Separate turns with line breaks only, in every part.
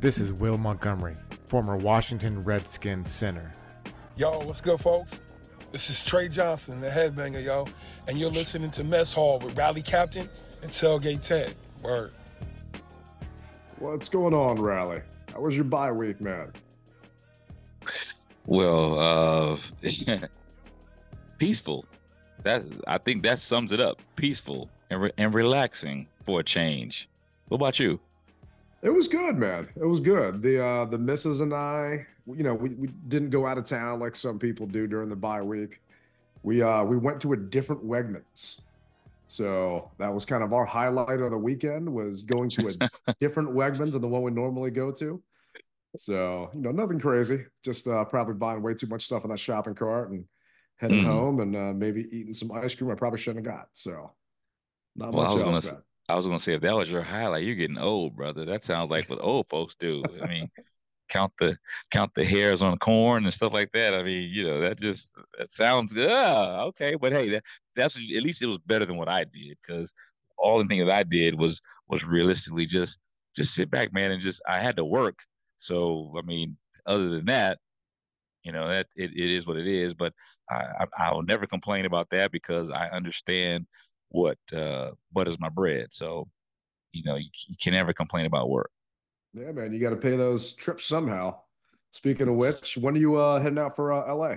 This is Will Montgomery, former Washington Redskin center.
Yo, what's good, folks? This is Trey Johnson, the headbanger, yo, and you're listening to Mess Hall with Rally Captain and Tailgate Ted. Word.
What's going on, Rally? How was your bye week, man?
Well, uh, peaceful. That I think that sums it up. Peaceful and re- and relaxing for a change. What about you?
It was good, man. It was good. The uh the missus and I, you know, we, we didn't go out of town like some people do during the bye week. We uh we went to a different Wegmans. So that was kind of our highlight of the weekend was going to a different Wegmans than the one we normally go to. So, you know, nothing crazy. Just uh probably buying way too much stuff in that shopping cart and heading
Mhm.
home and uh maybe eating some ice cream I probably shouldn't have got. So not
Well,
much else,
gonna. I was gonna say if that was your highlight, you're getting old, brother. That sounds like what old folks do. I mean, count the count the hairs on corn and stuff like that. I mean, you know, that just that sounds good. Ah, okay, but hey, that that's at least it was better than what I did because all the thing that I did was was realistically just just sit back, man, and just I had to work. So I mean, other than that, you know, that it, it is what it is. But I, I I'll never complain about that because I understand what uh butters my bread. So you know, you, you can never complain about work.
Yeah, man, you got to pay those trips somehow. Speaking of which, when are you uh, heading out for uh, LA?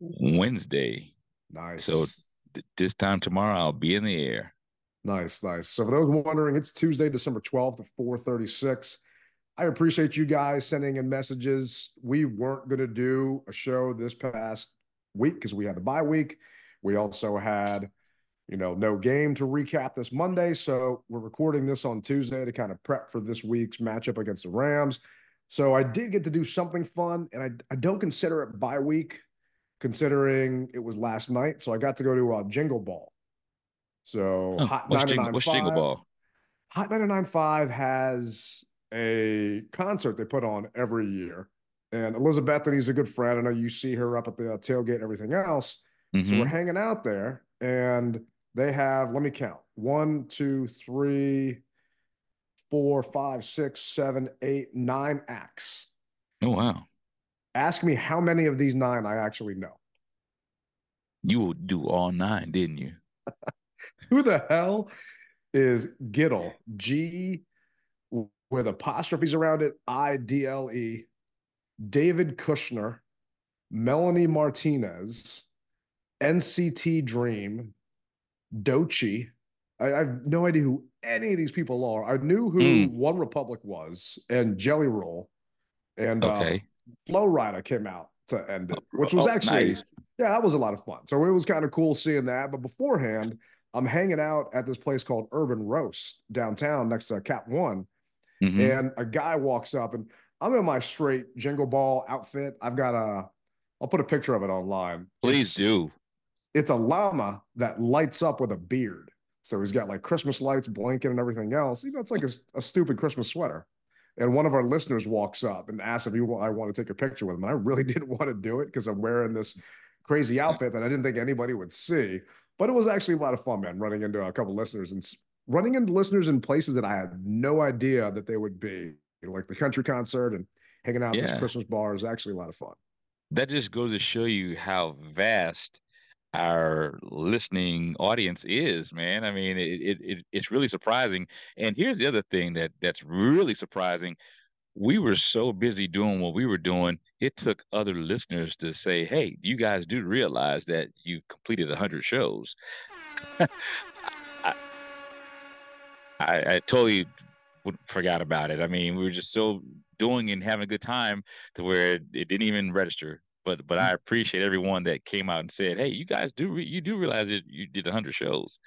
Wednesday.
Nice.
So th- this time tomorrow, I'll be in the air.
nice, nice. So for those wondering, it's Tuesday, December 12th at 436. I appreciate you guys sending in messages. We weren't going to do a show this past week because we had the bye week. We also had, you know, no game to recap this Monday. So we're recording this on Tuesday to kind of prep for this week's matchup against the Rams. So I did get to do something fun, and I, I don't consider it bye week, considering it was last night. So I got to go to uh, Jingle Ball. So
Huh,
Hot
what's, jingle, what's Jingle
995
Ball?
Hot 995 has a concert they put on every year. And Elizabeth, and he's a good friend. I know you see her up at the uh, tailgate and everything else. So we're
Mhm.
hanging out there, and they have, let me count one, two, three, four, five, six, seven, eight, nine acts.
Oh wow,
Ask me how many of these nine I actually know.
you will do all nine, didn't you?
Who the hell is Giddle? G with apostrophes around it, I D L E. David Kushner, Melanie Martinez, NCT Dream, Doechii. I, I have no idea who any of these people are. I knew who
Mm.
One Republic was and Jelly Roll. And uh, Flo Rida came out to end it, which was
Oh,
actually
nice.
yeah, that was a lot of fun. So it was kind of cool seeing that. But beforehand, I'm hanging out at this place called Urban Roast downtown next to Cap One,
Mhm.
and a guy walks up, and I'm in my straight Jingle Ball outfit. I've got a, I'll put a picture of it online.
Please
It's-
do.
It's a llama that lights up with a beard. So he's got like Christmas lights blanket, and everything else. You know, it's like a, a stupid Christmas sweater. And one of our listeners walks up and asks if he, I want to take a picture with him. And I really didn't want to do it because I'm wearing this crazy outfit that I didn't think anybody would see. But it was actually a lot of fun, man, running into a couple listeners and running into listeners in places that I had no idea that they would be, You know, like the country concert and hanging out at this Christmas bar is actually a lot of fun.
That just goes to show you how vast our listening audience is, man. I mean, it, it, it it's really surprising. And here's the other thing that that's really surprising. We were so busy doing what we were doing, it took other listeners to say, "Hey, you guys do realize that you've completed 100 shows." I, I, I totally forgot about it. I mean, we were just so doing and having a good time to where it, it didn't even register. But but I appreciate everyone that came out and said, "Hey, you guys do re- you do realize that you did 100 shows.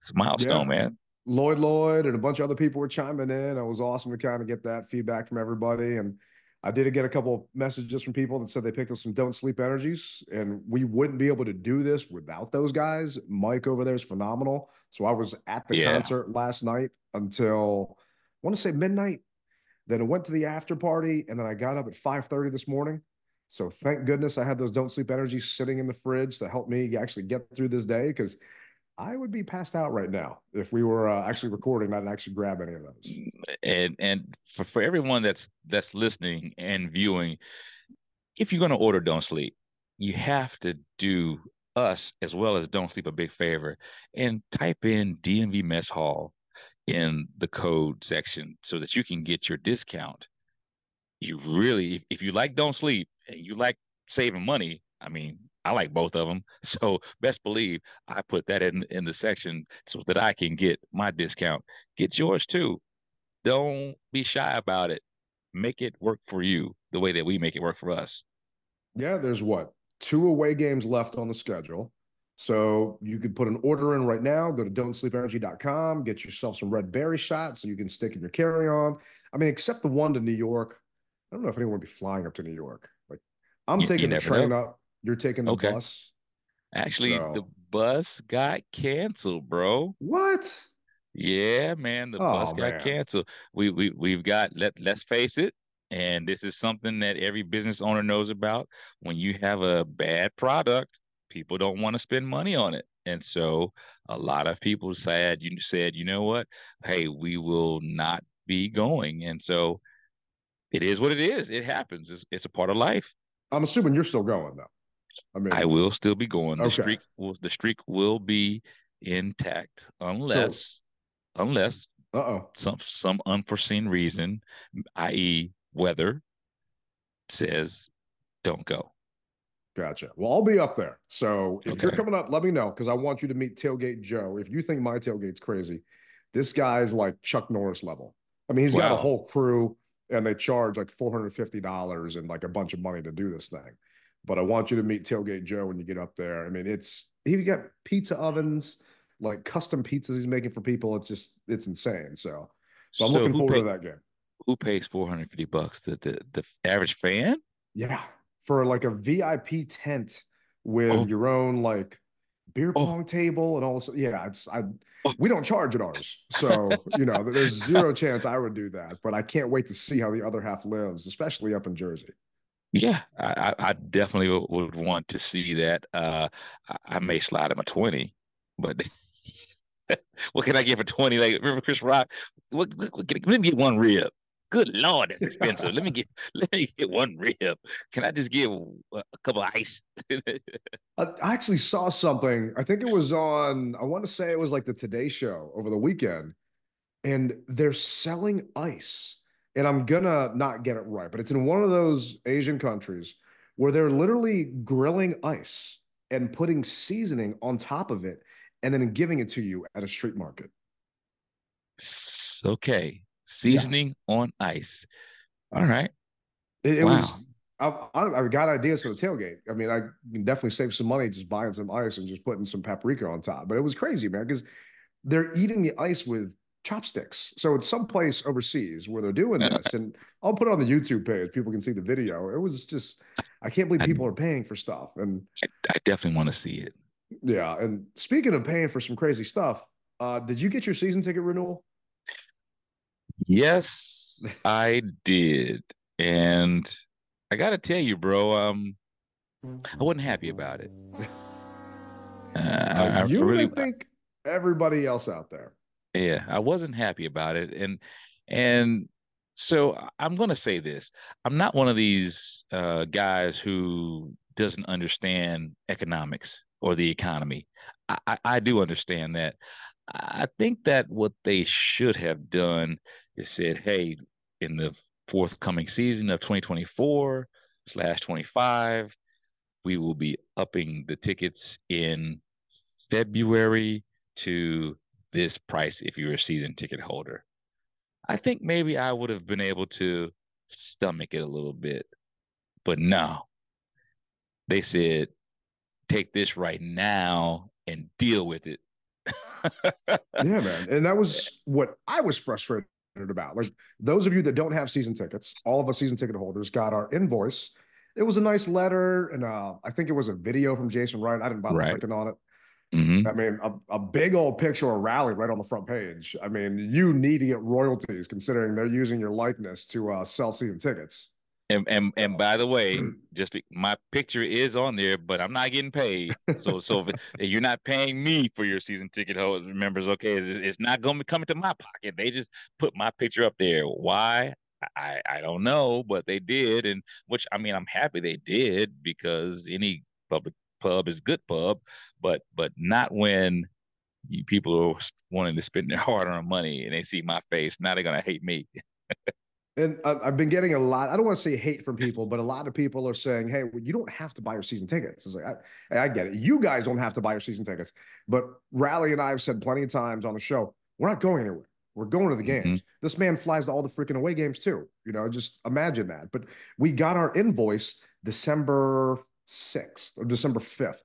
It's a milestone,
Yeah.
man."
Lloyd Lloyd and a bunch of other people were chiming in. It was awesome to kind of get that feedback from everybody. And I did get a couple messages from people that said they picked up some don't sleep energies, and we wouldn't be able to do this without those guys. Mike over there is phenomenal. So I was at the
Yeah.
concert last night until I want to say midnight. Then I went to the after party, and then I got up at 5:30 this morning. So thank goodness I had those don't sleep energies sitting in the fridge to help me actually get through this day because I would be passed out right now if we were uh, actually recording, not actually grab any of those.
And and for, for everyone that's that's listening and viewing, if you're going to order Don't Sleep, you have to do us as well as Don't Sleep a big favor and type in DMV Mess Hall in the code section so that you can get your discount. You really, if, if you like Don't Sleep and you like saving money, I mean, I like both of them. So best believe I put that in in the section so that I can get my discount. Get yours too. Don't be shy about it. Make it work for you the way that we make it work for us.
Yeah, there's what two away games left on the schedule. So you could put an order in right now. Go to don'tsleepenergy.com, get yourself some red berry shots so you can stick in your carry on. I mean, except the one to New York. I don't know if anyone would be flying up to New York. Like, I'm
You-
taking
you
the train
know.
up. You're taking the
Okay.
bus.
Actually, the bus got canceled, bro.
What?
Yeah, man, the oh, bus
Oh,
got
man.
canceled. We we we've got let let's face it, and this is something that every business owner knows about. When you have a bad product, people don't want to spend money on it. And so a lot of people said you said, you know what? Hey, we will not be going. And so it is what it is. It happens. It's, it's a part of life.
I'm assuming you're still going though. I mean,
I will still be going. The
Okay.
streak will the streak will be intact unless unless
uh
some some unforeseen reason, i.e., weather, says don't go.
Gotcha. Well, I'll be up there. So if you're coming up, let me know because I want you to meet Tailgate Joe. If you think my tailgate's crazy, this guy's like Chuck Norris level. I mean, he's got a whole crew and they charge like $450 and like a bunch of money to do this thing. But I want you to meet Tailgate Joe when you get up there. I mean, it's he got pizza ovens, like custom pizzas he's making for people. It's just it's insane. So, so I'm
So
looking forward
pay-
to that game.
Who pays 450 bucks? The the the average fan?
Yeah, for like a VIP tent with
Oh.
your own like beer
Oh.
pong table and all this. Yeah, it's I.
Oh.
We don't charge at ours, so you know there's zero chance I would do that. But I can't wait to see how the other half lives, especially up in Jersey.
Yeah, I, I definitely would- want to see that. Uh, I, may slide him a 20, but what can I get for 20? Like remember Chris Rock? What, what, what can, let me get one rib. Good Lord, that's expensive. Let me get let me get one rib. Can I just get a, a couple of ice?
I I actually saw something. I think it was on. I want to say it was like the Today Show over the weekend, and they're selling ice. And I'm gonna not get it right, but it's in one of those Asian countries where they're literally grilling ice and putting seasoning on top of it, and then giving it to you at a street market.
Okay, seasoning on ice. All right.
It, it was.
Wow.
I, I, I got ideas for the tailgate. I mean, I can definitely save some money just buying some ice and just putting some paprika on top. But it was crazy, man, because they're eating the ice with chopsticks. So it's someplace overseas where they're doing this, and I'll put it on the YouTube page. People can see the video. It was just, I can't believe
I-
people are paying for stuff. And
I, I definitely want to see it.
yeah, and speaking of paying for some crazy stuff, uh, did you get your season ticket renewal?
Yes, I did. And I gotta tell you, bro, um, I wasn't happy about it. Uh, I, I
you
really,
think everybody else out there.
yeah, I wasn't happy about it. And and so I- I'm gonna say this. I'm not one of these uh guys who doesn't understand economics or the economy. I, I, I do understand that. I think that what they should have done is said, hey, in the forthcoming season of 2024 slash 25, we will be upping the tickets in February to this price if you're a season ticket holder. I think maybe I would have been able to stomach it a little bit, but no. They said, take this right now and deal with it.
Yeah, man. And that was what I was frustrated about. Like those of you that don't have season tickets, all of us season ticket holders got our invoice. It was a nice letter, and uh, I think it was a video from Jason Wright. I didn't bother
Right.
clicking on it.
hmm
I mean, a, a big old picture of Rally right on the front page. I mean, you need to get royalties considering they're using your likeness to uh, sell season tickets.
And and and by the way, just be, my picture is on there, but I'm not getting paid. So so if, if you're not paying me for your season ticket holders, members, okay, it's, it's not going to be coming to my pocket. They just put my picture up there. Why? I I don't know, but they did, and which I mean, I'm happy they did because any public pub is good pub, but but not when you, people are wanting to spend their hard-earned money and they see my face. Now they're gonna hate me.
And I've been getting a lot. I don't want to say hate from people, but a lot of people are saying, "Hey, well, you don't have to buy your season tickets." It's like, I, I get it. You guys don't have to buy your season tickets, but Rally and I have said plenty of times on the show, we're not going anywhere. We're going to the mm-hmm. games. Mm-hmm. This man flies to all the freaking away games too. You know, just imagine that. But we got our invoice December sixth or December fifth.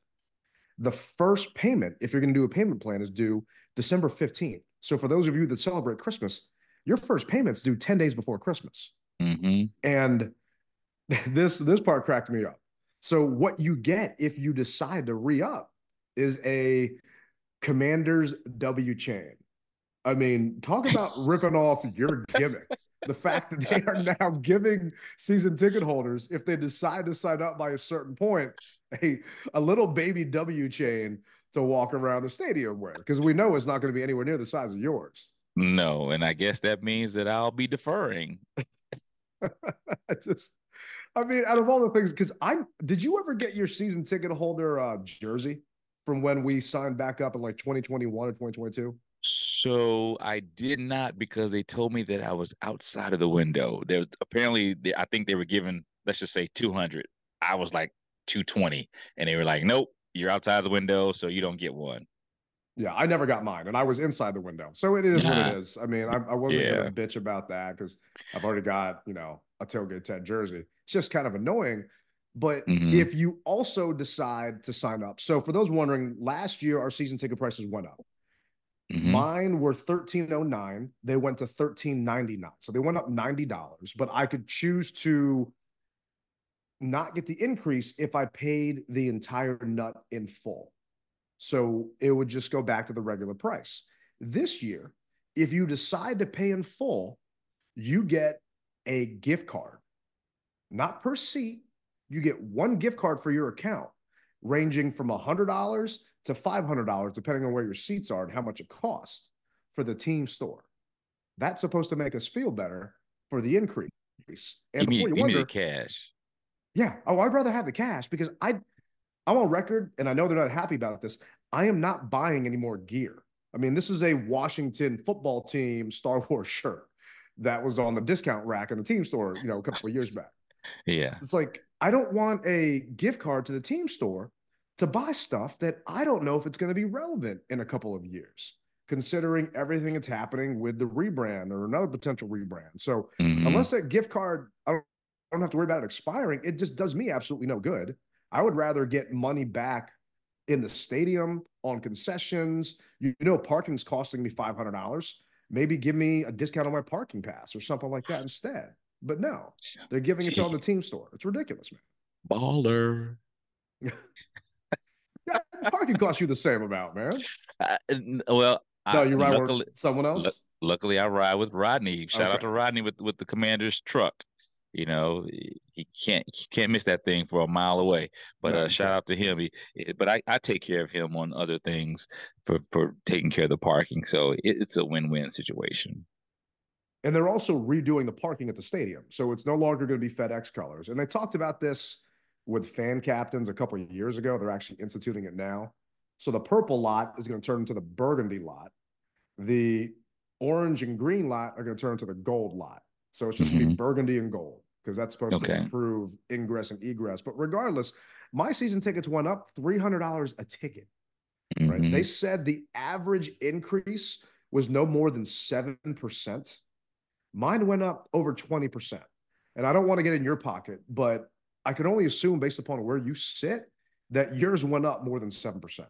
The first payment, if you're going to do a payment plan, is due December fifteenth. So for those of you that celebrate Christmas, your first payment's due 10 days before Christmas.
Mm-hmm.
And this this part cracked me up. So what you get if you decide to re-up is a commander's W chain. I mean, talk about ripping off your gimmick. the fact that they are now giving season ticket holders, if they decide to sign up by a certain point, a, a little baby W chain to walk around the stadium with, because we know it's not going to be anywhere near the size of yours.
No, and I guess that means that I'll be deferring.
I just, I mean, out of all the things, because I'm, did you ever get your season ticket holder uh, jersey from when we signed back up in like 2021 or 2022?
So I did not because they told me that I was outside of the window. There was apparently, I think they were given, let's just say 200. I was like 220, and they were like, nope, you're outside of the window, so you don't get one.
Yeah, I never got mine, and I was inside the window, so it is what it is. I mean, I, I wasn't yeah. gonna bitch about that because I've already got you know a tailgate Ted jersey. It's just kind of annoying. But mm-hmm. if you also decide to sign up, so for those wondering, last year our season ticket prices went up. Mm-hmm. Mine were thirteen oh nine. They went to thirteen ninety nine, so they went up ninety dollars. But I could choose to not get the increase if I paid the entire nut in full. So it would just go back to the regular price. This year, if you decide to pay in full, you get a gift card, not per seat. You get one gift card for your account, ranging from $100 to $500, depending on where your seats are and how much it costs for the team store. That's supposed to make us feel better for the increase.
And give me, you wonder, cash.
Yeah. Oh, I'd rather have the cash because I I'm on record, and I know they're not happy about this. I am not buying any more gear. I mean, this is a Washington football team Star Wars shirt that was on the discount rack in the team store, you know, a couple of years back.
Yeah.
It's like I don't want a gift card to the team store to buy stuff that I don't know if it's going to be relevant in a couple of years, considering everything that's happening with the rebrand or another potential rebrand. So mm-hmm. unless that gift card, I don't, I don't have to worry about it expiring, it just does me absolutely no good. I would rather get money back in the stadium on concessions. You, know, parking's costing me five hundred dollars. Maybe give me a discount on my parking pass or something like that instead. But no, they're giving it to on the team store. It's ridiculous, man.
Baller.
yeah, parking costs you the same amount, man.
Uh, well,
no, you ride luckily, with someone else.
Luckily, I ride with Rodney. Shout okay. out to Rodney with with the commander's truck. You know, he can't he can't miss that thing for a mile away. But uh, shout out to him. He, but I, I take care of him on other things for for taking care of the parking. So it, it's a win win situation.
And they're also redoing the parking at the stadium, so it's no longer going to be FedEx colors. And they talked about this with fan captains a couple of years ago. They're actually instituting it now. So the purple lot is going to turn into the burgundy lot. The orange and green lot are going to turn into the gold lot. So it's just mm-hmm. be burgundy and gold because that's supposed okay. to improve ingress and egress. But regardless, my season tickets went up $300 a ticket. Mm-hmm. Right. They said the average increase was no more than 7%. Mine went up over 20%. And I don't want to get in your pocket, but I can only assume based upon where you sit that yours went up more than 7%.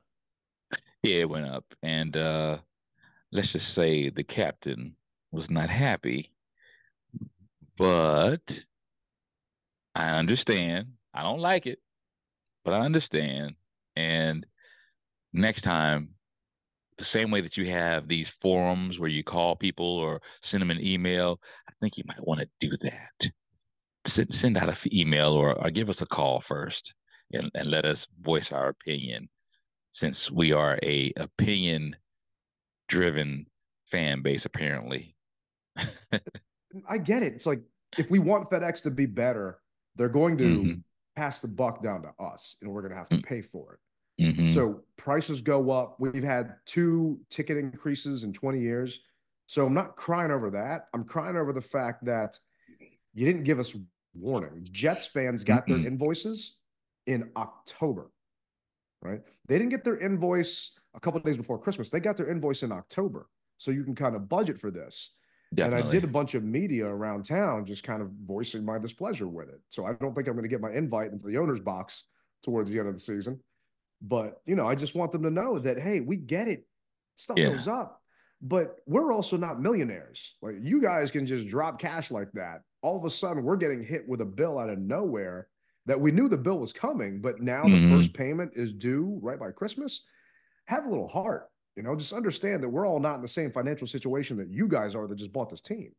Yeah, it went up. And uh let's just say the captain was not happy but I understand. I don't like it, but I understand. And next time, the same way that you have these forums where you call people or send them an email, I think you might want to do that. send, send out an email or, or give us a call first and, and let us voice our opinion since we are a opinion driven fan base apparently
i get it it's like if we want fedex to be better they're going to mm-hmm. pass the buck down to us and we're going to have to mm. pay for it mm-hmm. so prices go up we've had two ticket increases in 20 years so i'm not crying over that i'm crying over the fact that you didn't give us warning jets fans got mm-hmm. their invoices in october right? They didn't get their invoice a couple days before Christmas. They got their invoice in October. So you can kind of budget for this. Definitely. And I did a bunch of media around town just kind of voicing my displeasure with it. So I don't think I'm going to get my invite into the owner's box towards the end of the season. But, you know, I just want them to know that, hey, we get it. Stuff yeah. goes up. But we're also not millionaires. Like you guys can just drop cash like that. All of a sudden, we're getting hit with a bill out of nowhere that we knew the bill was coming, but now mm-hmm. the first payment is due right by Christmas. Have a little heart, you know, just understand that we're all not in the same financial situation that you guys are that just bought this team.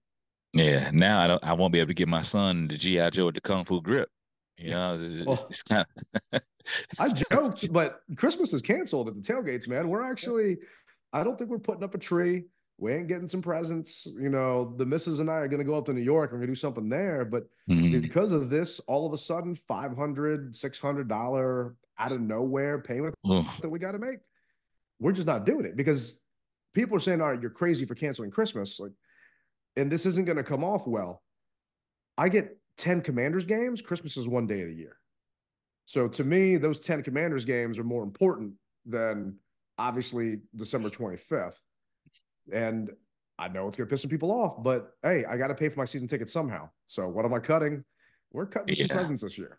Yeah, now I don't I won't be able to get my son the GI Joe with the Kung Fu grip. You know, it's, well, it's, kind
of I joked, but Christmas is canceled at the tailgates, man. We're actually I don't think we're putting up a tree we ain't getting some presents. You know, the missus and I are going to go up to New York. We're going to do something there. But mm-hmm. because of this, all of a sudden, $500, $600 out of nowhere payment that we got to make, we're just not doing it because people are saying, all right, you're crazy for canceling Christmas. Like, and this isn't going to come off well. I get 10 commanders games. Christmas is one day of the year. So to me, those 10 commanders games are more important than obviously December 25th. And I know it's going to piss some people off, but hey, I got to pay for my season ticket somehow. So what am I cutting? We're cutting yeah. some presents this year.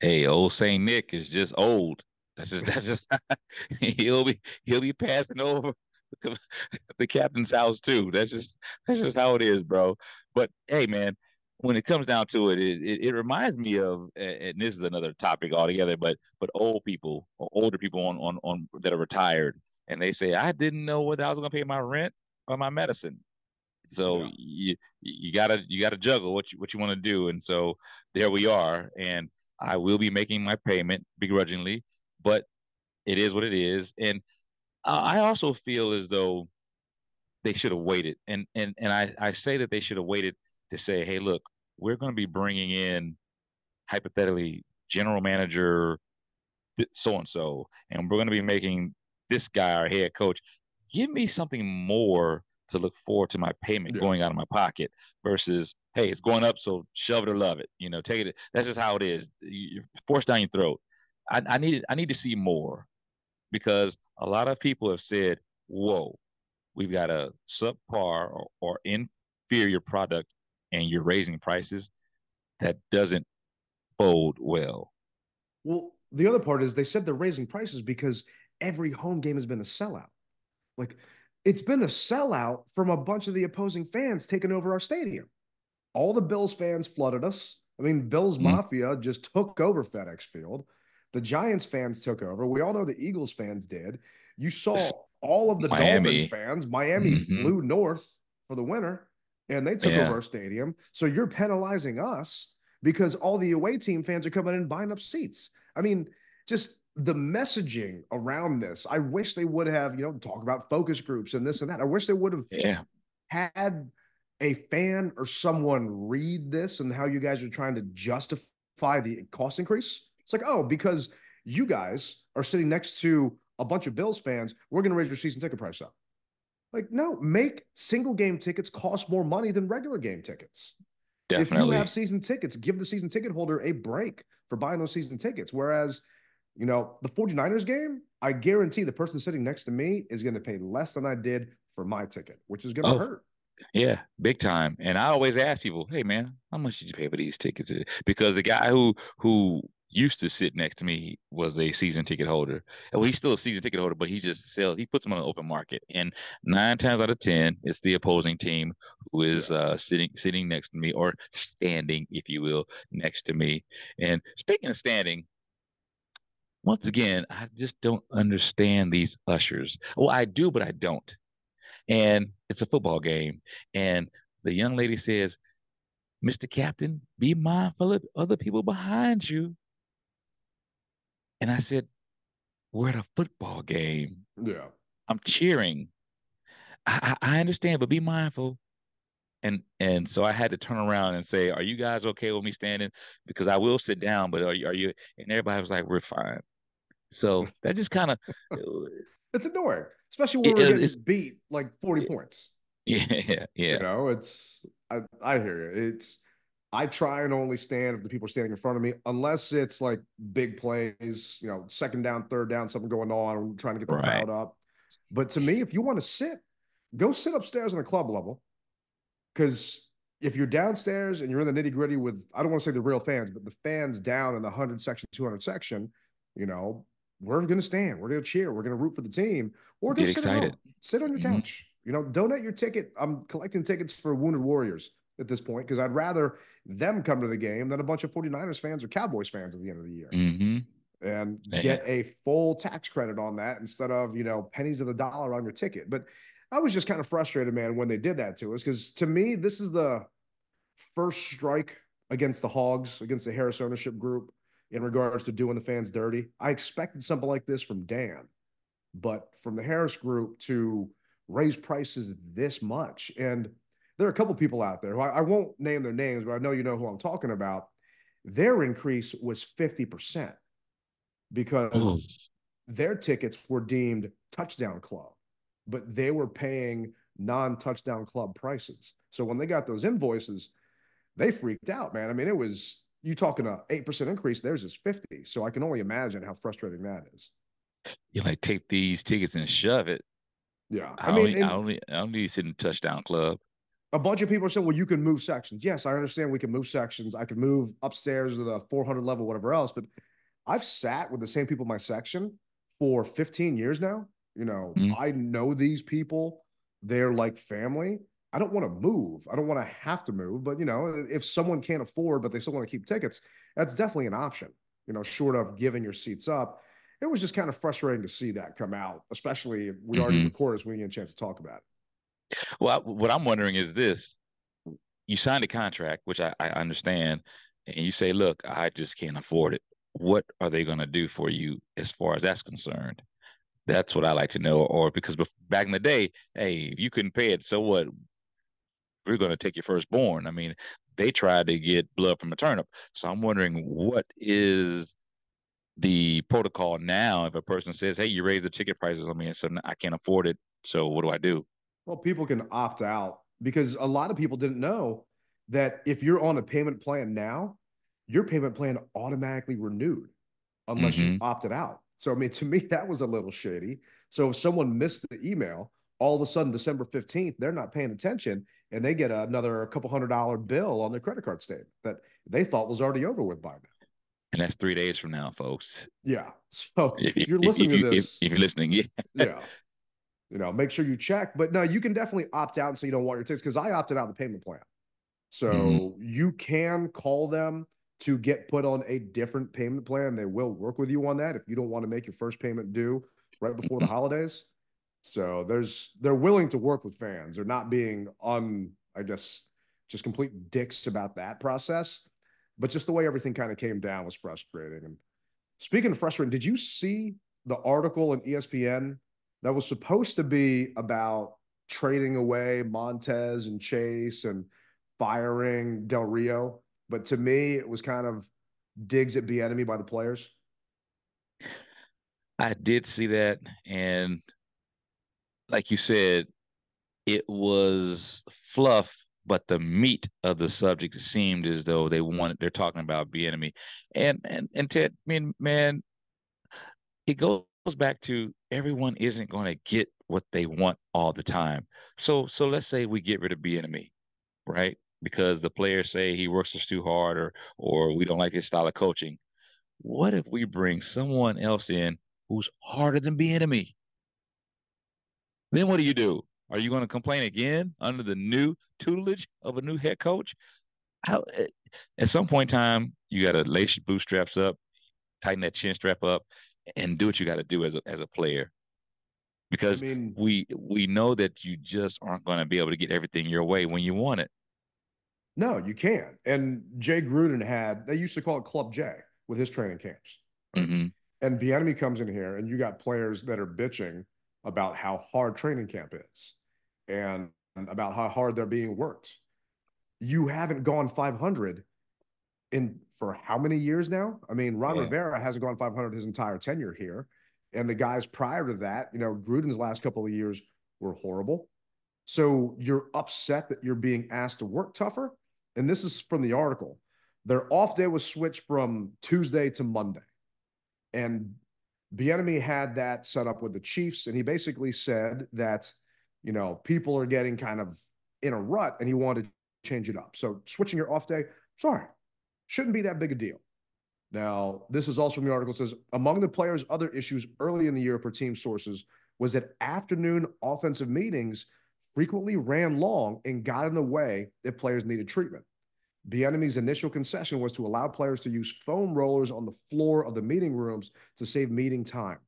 Hey, old Saint Nick is just old. That's just that's just he'll be he'll be passing over the captain's house too. That's just that's just how it is, bro. But hey, man, when it comes down to it, it, it, it reminds me of, and this is another topic altogether, but but old people, or older people on on on that are retired, and they say I didn't know whether I was going to pay my rent or my medicine. So yeah. you you gotta you gotta juggle what you what you want to do, and so there we are. And I will be making my payment begrudgingly, but it is what it is. And I also feel as though they should have waited, and and and I I say that they should have waited to say, hey, look, we're going to be bringing in hypothetically general manager so and so, and we're going to be making this guy our head coach. Give me something more to look forward to my payment yeah. going out of my pocket versus hey, it's going up, so shove it or love it. You know, take it. That's just how it is. You force down your throat. I, I need I need to see more because a lot of people have said, "Whoa, we've got a subpar or, or inferior product, and you're raising prices." That doesn't bode well.
Well, the other part is they said they're raising prices because every home game has been a sellout. Like it's been a sellout from a bunch of the opposing fans taking over our stadium. All the Bills fans flooded us. I mean, Bills mm. Mafia just took over FedEx Field. The Giants fans took over. We all know the Eagles fans did. You saw all of the Miami. Dolphins fans. Miami mm-hmm. flew north for the winter and they took yeah. over our stadium. So you're penalizing us because all the away team fans are coming in buying up seats. I mean, just the messaging around this. I wish they would have, you know, talk about focus groups and this and that. I wish they would have
yeah.
had a fan or someone read this and how you guys are trying to justify the cost increase. It's like, oh, because you guys are sitting next to a bunch of Bills fans, we're going to raise your season ticket price up. Like, no, make single game tickets cost more money than regular game tickets. Definitely. If you have season tickets, give the season ticket holder a break for buying those season tickets. Whereas you know, the 49ers game, I guarantee the person sitting next to me is going to pay less than I did for my ticket, which is going to oh, hurt.
Yeah, big time. And I always ask people, "Hey, man, how much did you pay for these tickets?" Because the guy who who used to sit next to me was a season ticket holder. Well, he's still a season ticket holder, but he just sells. He puts them on the open market, and nine times out of ten, it's the opposing team who is uh, sitting sitting next to me or standing, if you will, next to me. And speaking of standing, once again, I just don't understand these ushers. Well, I do, but I don't. And it's a football game. And the young lady says, Mr. Captain, be mindful of other people behind you. And I said, We're at a football game.
Yeah.
I'm cheering. I, I understand, but be mindful. And and so I had to turn around and say, Are you guys okay with me standing? Because I will sit down, but are you are you and everybody was like, We're fine. So that just kind of
it's annoying, especially when it, we're getting beat like 40 points.
Yeah, yeah.
You know, it's I, I hear you. It's I try and only stand if the people are standing in front of me, unless it's like big plays, you know, second down, third down, something going on, I'm trying to get the right. crowd up. But to me, if you want to sit, go sit upstairs on the club level. Because if you're downstairs and you're in the nitty gritty with, I don't want to say the real fans, but the fans down in the 100 section, 200 section, you know, we're going to stand, we're going to cheer, we're going to root for the team, or go sit, excited. sit on your mm-hmm. couch. You know, donate your ticket. I'm collecting tickets for Wounded Warriors at this point because I'd rather them come to the game than a bunch of 49ers fans or Cowboys fans at the end of the year.
Mm-hmm.
And yeah. get a full tax credit on that instead of, you know, pennies of the dollar on your ticket. But I was just kind of frustrated, man, when they did that to us because to me, this is the first strike against the Hogs, against the Harris ownership group in regards to doing the fans dirty. I expected something like this from Dan, but from the Harris group to raise prices this much. And there are a couple people out there who I, I, won't name their names, but I know you know who I'm talking about. Their increase was 50% because oh. their tickets were deemed touchdown club, but they were paying non touchdown club prices. So when they got those invoices, they freaked out, man. I mean, it was you talking a 8% increase, theirs is 50. So I can only imagine how frustrating that is.
You like take these tickets and shove it.
Yeah.
I, I mean, only, I only I only sit in touchdown club.
A bunch of people are saying, well, you can move sections. Yes, I understand we can move sections. I can move upstairs to the 400 level, whatever else. But I've sat with the same people in my section for 15 years now. You know, mm-hmm. I know these people. They're like family. I don't want to move. I don't want to have to move. But, you know, if someone can't afford, but they still want to keep tickets, that's definitely an option, you know, short of giving your seats up it was just kind of frustrating to see that come out, especially we mm-hmm. already recorded, so we didn't get a chance to talk about it.
Well, what I'm wondering is this: you signed a contract, which I, I understand, and you say, "Look, I just can't afford it." What are they going to do for you as far as that's concerned? That's what I like to know. Or because back in the day, hey, you couldn't pay it, so what? We're going to take your firstborn. I mean, they tried to get blood from a turnip. So I'm wondering what is the protocol now if a person says hey you raise the ticket prices on me and so i can't afford it so what do i do
well people can opt out because a lot of people didn't know that if you're on a payment plan now your payment plan automatically renewed unless mm-hmm. you opted out so i mean to me that was a little shady so if someone missed the email all of a sudden december 15th they're not paying attention and they get another couple hundred dollar bill on their credit card statement that they thought was already over with by now
and that's three days from now, folks.
Yeah. So if, you're listening if,
to
this,
if, if, you're listening, yeah,
yeah. You know, make sure you check. But no, you can definitely opt out and say you don't want your tickets because I opted out of the payment plan. So mm-hmm. you can call them to get put on a different payment plan. They will work with you on that if you don't want to make your first payment due right before the holidays. So there's they're willing to work with fans. They're not being on, I guess, just complete dicks about that process but just the way everything kind of came down was frustrating. And speaking of frustrating, did you see the article in ESPN that was supposed to be about trading away Montez and Chase and firing Del Rio? But to me, it was kind of digs at Bieniemy by the players.
I did see that, and like you said, it was fluff but the meat of the subject seemed as though they wanted they're talking about Bieniemy. And and and ted I mean man it goes back to everyone isn't going to get what they want all the time. So so let's say we get rid of Bieniemy right? Because the players say he works us too hard or or we don't like his style of coaching. What if we bring someone else in who's harder than Bieniemy then what do you do? Are you going to complain again under the new tutelage of a new head coach? How, eh, at some point in time, you got to lace your bootstraps up, tighten that chin strap up, and do what you got to do as a, as a player. Because I mean, we we know that you just aren't going to be able to get everything your way when you want it.
No, you can't. And Jay Gruden had, they used to call it Club J with his training camps.
Mm-hmm.
And comes in here, and you got players that are bitching about how hard training camp is and about how hard they're being worked. You haven't gone 500 in for how many years now? I mean, Ron yeah. Rivera hasn't gone 500 his entire tenure here. And the guys prior to that, you know, Gruden's last couple of years were horrible. So you're upset that you're being asked to work tougher. And this is from the article. Their off day was switched from Tuesday to Monday. And Bieniemy had that set up with the Chiefs, and he basically said that, you know, people are getting kind of in a rut, and he wanted to change it up. So switching your off day, sorry, shouldn't be that big a deal. Now, this is also from the article says among the players' other issues early in the year per team sources was that afternoon offensive meetings frequently ran long and got in the way if players needed treatment. Bieniemy's initial concession was to allow players to use foam rollers on the floor of the meeting rooms to save meeting time.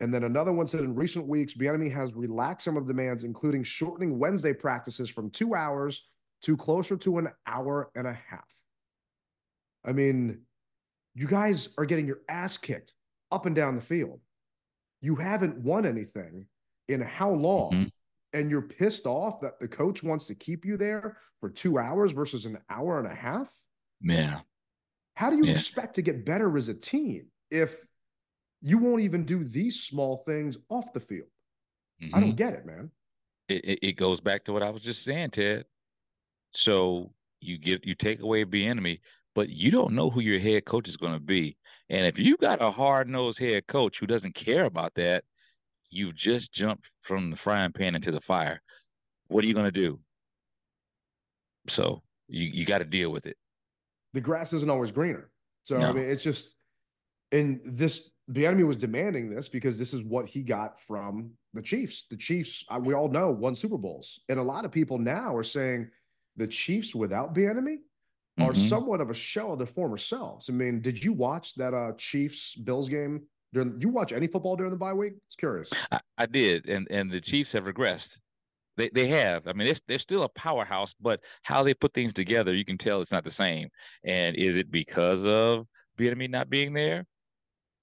And then another one said in recent weeks, Bieniemy has relaxed some of the demands, including shortening Wednesday practices from two hours to closer to an hour and a half. I mean, you guys are getting your ass kicked up and down the field. You haven't won anything in how long? Mm-hmm. And you're pissed off that the coach wants to keep you there for two hours versus an hour and a half?
Yeah.
How do you yeah. expect to get better as a team if you won't even do these small things off the field? Mm-hmm. I don't mm-hmm. get it, man.
It, it goes back to what I was just saying, Ted. So you get you take away Bieniemy, but you don't know who your head coach is going to be. And if you've got a hard nosed head coach who doesn't care about that, you just jumped from the frying pan into the fire. What are you going to do? So you you got to deal with it.
The grass isn't always greener. So no. I mean, it's just and this Bieniemy was demanding this because this is what he got from the Chiefs. The Chiefs, we all know, won Super Bowls, and a lot of people now are saying the Chiefs without Bieniemy mm-hmm. are somewhat of a shell of their former selves. I mean, did you watch that uh Chiefs Bills game? During, did you watch any football during the bye week? It's curious.
I, I did, and and the Chiefs have regressed. They they have. I mean, they're, they're still a powerhouse, but how they put things together, you can tell it's not the same. And is it because of Bieniemy not being there?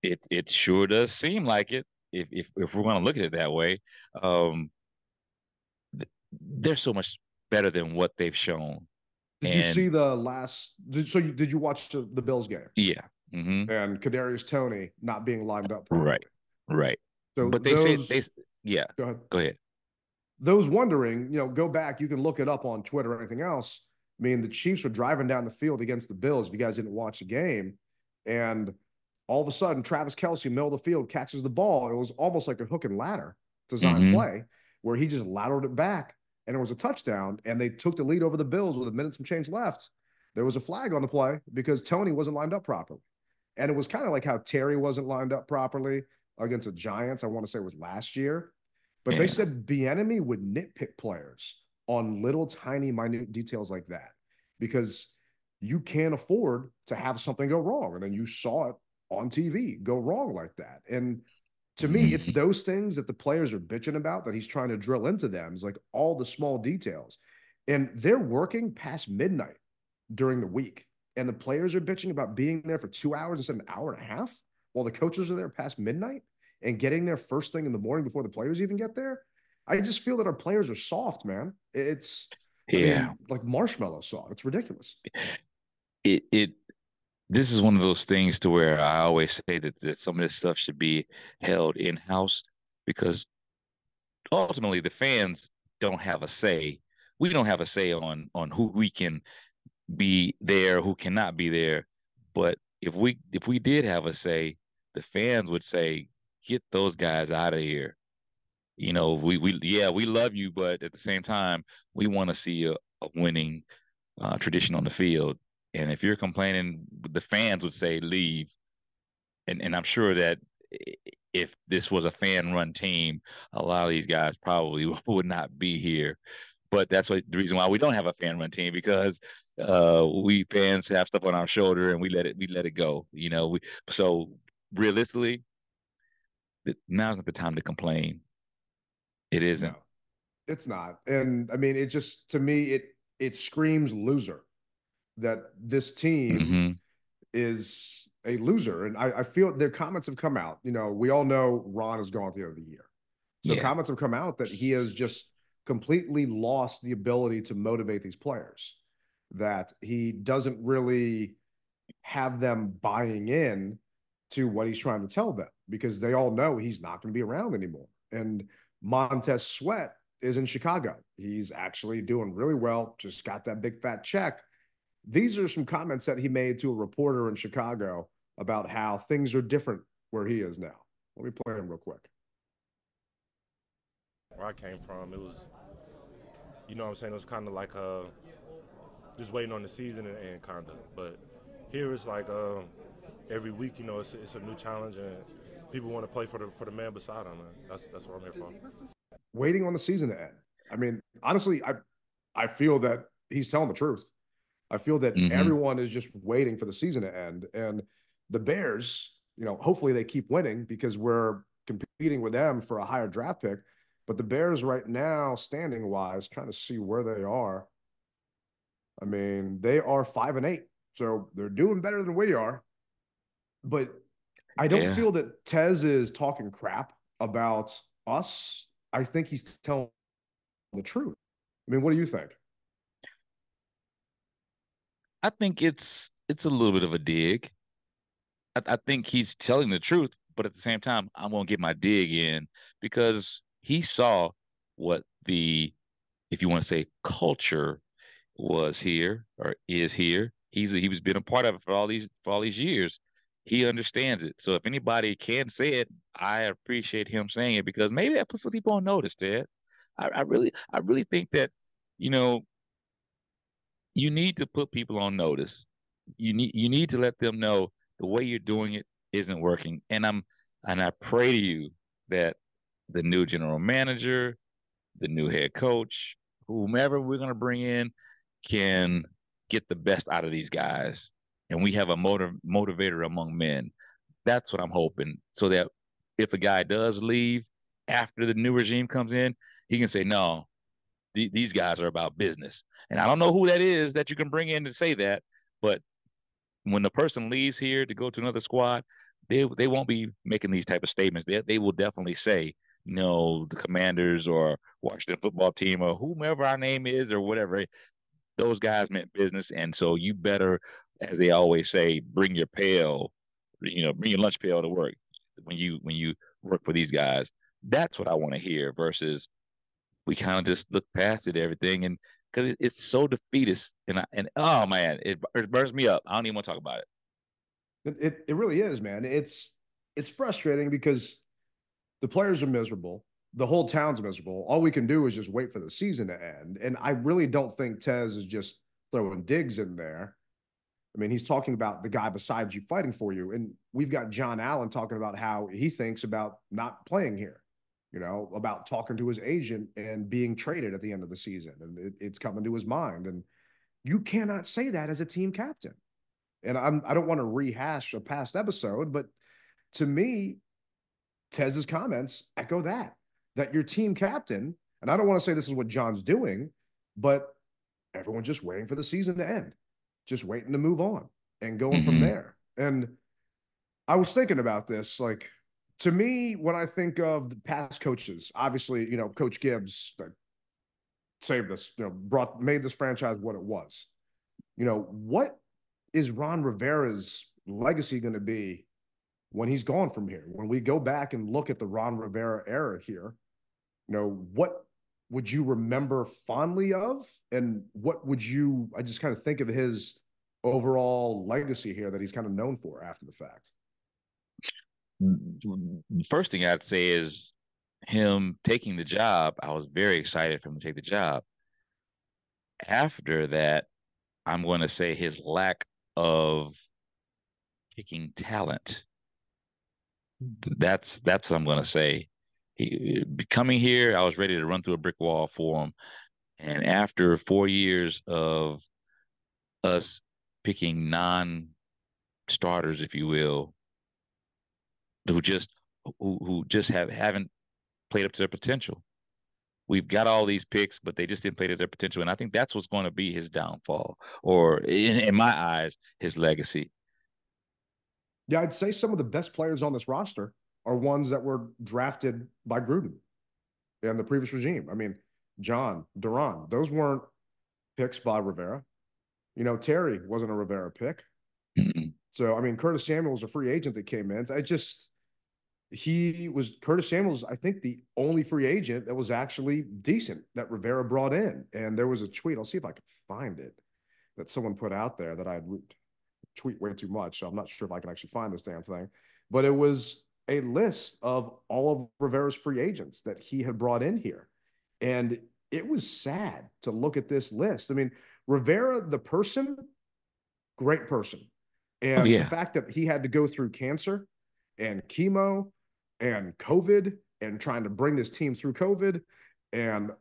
It it sure does seem like it. If if if we're going to look at it that way, um, they're so much better than what they've shown.
Did and, you see the last? Did, so you, did you watch the, the Bills game?
Yeah. Mm-hmm.
And Kadarius Toney not being lined up. Properly.
Right. Right. So, but they those, say they. Yeah. Go ahead. Go ahead
those wondering, you know, go back. You can look it up on Twitter or anything else. I mean, the Chiefs were driving down the field against the Bills. If you guys didn't watch the game, and all of a sudden, Travis Kelce, middle of the field, catches the ball. It was almost like a hook and ladder design mm-hmm. play where he just lateraled it back, and it was a touchdown. And they took the lead over the Bills with a minute and some change left. There was a flag on the play because Toney wasn't lined up properly, and it was kind of like how Terry wasn't lined up properly against the Giants. I want to say it was last year but yeah. they said Bieniemy would nitpick players on little tiny minute details like that because you can't afford to have something go wrong. And then you saw it on TV go wrong like that. And to me, it's mm-hmm. those things that the players are bitching about that he's trying to drill into them. Is like all the small details. And they're working past midnight during the week. And the players are bitching about being there for two hours instead of an hour and a half while the coaches are there past midnight and getting there first thing in the morning before the players even get there. I just feel that our players are soft, man. It's yeah, I mean, like marshmallow soft. It's ridiculous.
It it this is one of those things to where I always say that, that some of this stuff should be held in house because ultimately the fans don't have a say. We don't have a say on on who we can be there, who cannot be there. But if we if we did have a say, the fans would say, get those guys out of here. You know, we we yeah, we love you, but at the same time, we want to see a, a winning uh, tradition on the field. And if you're complaining, the fans would say leave. And and I'm sure that if this was a fan-run team, a lot of these guys probably would not be here. But that's what the reason why we don't have a fan-run team because uh, we fans have stuff on our shoulder and we let it we let it go. You know, we so realistically, now's not the time to complain. It isn't. No,
it's not. And I mean, it just to me, it it screams loser that this team
Mm-hmm.
is a loser. And I, I feel their comments have come out. You know, we all know Ron has gone at the end of the year. So
Yeah.
comments have come out that he has just completely lost the ability to motivate these players, that he doesn't really have them buying in to what he's trying to tell them because they all know he's not going to be around anymore. And Montez Sweat is in Chicago. He's actually doing really well, just got that big fat check. These are some comments that he made to a reporter in Chicago about how things are different where he is now. Let me play him real quick.
where I came from, it was, you know what I'm saying, it was kind of like uh, just waiting on the season and, and kind of. But here it's like uh, every week, you know, it's, it's a new challenge and people want to play for the for the man beside them. Man. That's that's what I'm here for.
Waiting on the season to end. I mean, honestly, I I feel that he's telling the truth. I feel that
Mhm.
everyone is just waiting for the season to end. And the Bears, you know, hopefully they keep winning because we're competing with them for a higher draft pick. But the Bears right now, standing wise, trying to see where they are. I mean, they are five and eight. So they're doing better than we are. But I don't
Yeah.
feel that Tez is talking crap about us. I think he's telling the truth. I mean, what do you think?
I think it's it's a little bit of a dig. I, I think he's telling the truth, but at the same time, I'm gonna get my dig in because he saw what the, if you want to say, culture was here or is here. He's he was been a part of it for all these for all these years. He understands it. So if anybody can say it, I appreciate him saying it because maybe that puts some people on notice, Ted. I, I really I really think that, you know, you need to put people on notice. You need you need to let them know the way you're doing it isn't working. And I'm and I pray to you that the new general manager, the new head coach, whomever we're gonna bring in, can get the best out of these guys. And we have a motiv- motivator among men. That's what I'm hoping. So that if a guy does leave after the new regime comes in, he can say, no, th- these guys are about business. And I don't know who that is that you can bring in to say that, but when the person leaves here to go to another squad, they they won't be making these type of statements. They they will definitely say, no, the Commanders or Washington football team or whomever our name is or whatever, those guys meant business. And so you better, as they always say, bring your pail, you know, bring your lunch pail to work when you when you work for these guys. That's what I want to hear versus we kind of just look past it everything and because it, it's so defeatist and I, and oh man it, it burns me up i don't even want to talk about it
It, it it really is, man. It's it's frustrating because the players are miserable. The whole town's miserable. All we can do is just wait for the season to end. And I really don't think Tez is just throwing digs in there. I mean, he's talking about the guy beside you fighting for you. And we've got Jon Allen talking about how he thinks about not playing here, you know, about talking to his agent and being traded at the end of the season. And it, it's coming to his mind. And you cannot say that as a team captain. And I'm I don't want to rehash a past episode, but to me, Tez's comments echo that that your team captain, and I don't want to say this is what Jon's doing, but everyone's just waiting for the season to end, just waiting to move on and going from
Mhm.
there. And I was thinking about this, like to me, when I think of the past coaches, obviously, you know, Coach Gibbs like, saved this, you know, brought made this franchise what it was. You know, what is Ron Rivera's legacy going to be when he's gone from here? When we go back and look at the Ron Rivera era here, you know, what would you remember fondly of? And what would you, I just kind of think of his overall legacy here that he's kind of known for after the fact.
The first thing i'd say is him taking the job i was very excited for him to take the job. After that i'm going to say his lack of picking talent. Hmm. That's that's what i'm going to say. He coming here i was ready to run through a brick wall for him. And after four years of us picking non starters if you will who just who who just have haven't played up to their potential we've got all these picks, but they just didn't play to their potential. And I think that's what's going to be his downfall, or in, in my eyes, his legacy.
Yeah, I'd say some of the best players on this roster are ones that were drafted by Gruden and the previous regime. I mean, Jon, Daron, those weren't picks by Rivera. You know, Terry wasn't a Rivera pick. Mm-mm. So, I mean, Curtis Samuel was a free agent that came in. I just, he was Curtis Samuel's, I think, the only free agent that was actually decent that Rivera brought in. And there was a tweet, I'll see if I can find it, that someone put out there that I tweet way too much. So I'm not sure if I can actually find this damn thing. But it was a list of all of Rivera's free agents that he had brought in here. And it was sad to look at this list. I mean, Rivera, the person, great person. And oh, yeah. the fact that he had to go through cancer and chemo and COVID and trying to bring this team through COVID and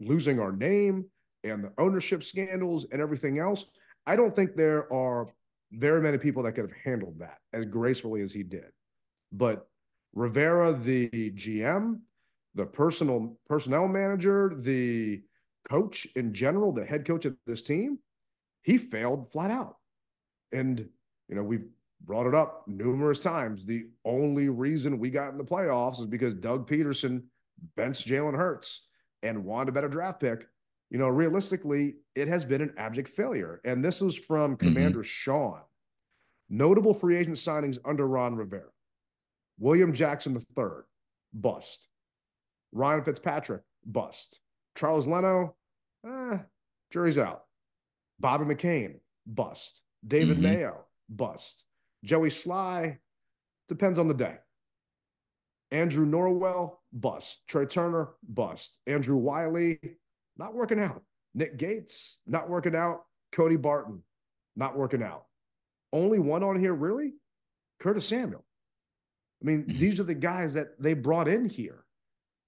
losing our name and the ownership scandals and everything else. I don't think there are very many people that could have handled that as gracefully as he did. But Rivera, the GM, the personal personnel manager, the coach in general, the head coach of this team, he failed flat out. And you know, we've brought it up numerous times. The only reason we got in the playoffs is because Doug Pederson benched Jalen Hurts and wanted a better draft pick. You know, realistically, it has been an abject failure. And this was from mm-hmm. Commander Sean. Notable free agent signings under Ron Rivera. William Jackson III, bust. Ryan Fitzpatrick, bust. Charles Leno, eh, jury's out. Bobby McCain, bust. David mm-hmm. Mayo, bust. Joey Slye, depends on the day. Andrew Norwell, bust. Trai Turner, bust. Andrew Wylie, not working out. Nick Gates, not working out. Cody Barton, not working out. Only one on here, really? Curtis Samuel. I mean, mm-hmm. these are the guys that they brought in here.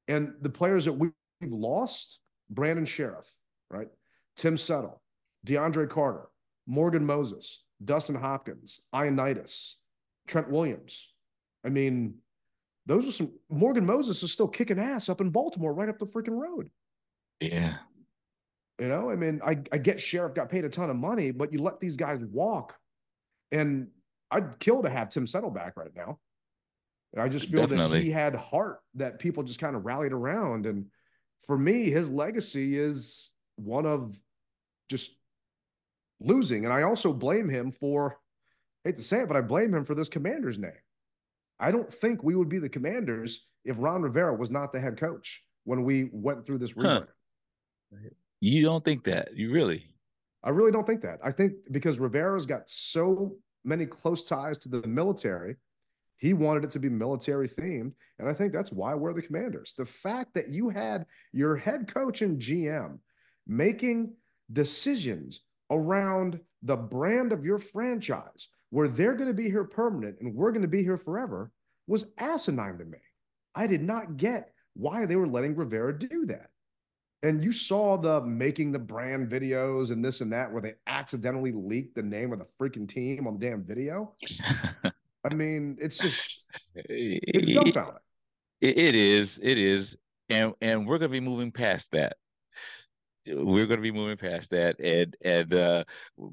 And the players that we've lost Brandon Scherff, right? Tim Settle, DeAndre Carter, Morgan Moses, Dustin Hopkins, Ioannidis, Trent Williams. I mean, those are some. Morgan Moses is still kicking ass up in Baltimore, right up the freaking road.
Yeah.
You know, I mean, I, I get Scherff got paid a ton of money, but you let these guys walk. And I'd kill to have Tim Settle back right now. I just feel Definitely. that he had heart that people just kind of rallied around. And for me, his legacy is one of just losing. And I also blame him for, I hate to say it, but I blame him for this commander's name. I don't think we would be the commanders if Ron Rivera was not the head coach when we went through this rebrand.
Huh. You don't think that? You really?
I really don't think that. I think because Rivera's got so many close ties to the military, he wanted it to be military themed. And I think that's why we're the commanders. The fact that you had your head coach and GM making decisions around the brand of your franchise where they're going to be here permanent and we're going to be here forever was asinine to me. I did not get why they were letting Rivera do that. And you saw the making the brand videos and this and that where they accidentally leaked the name of the freaking team on the damn video. I mean, it's just it's dumbfounding.
It, it is, it is, and and we're gonna be moving past that we're going to be moving past that. And and uh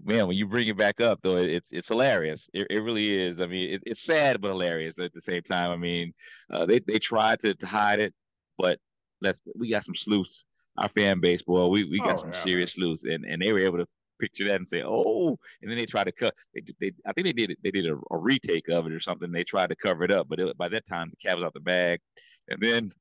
man when you bring it back up though it's it's hilarious. It, it really is. I mean it, it's sad but hilarious at the same time. I mean uh, they they tried to, to hide it but let's we got some sleuths our fan base boy. We, we got oh, some yeah. serious sleuths and and they were able to picture that and say oh and then they tried to cut they, they i think they did it they did a, a retake of it or something. They tried to cover it up but it, by that time the cat was out the bag. And then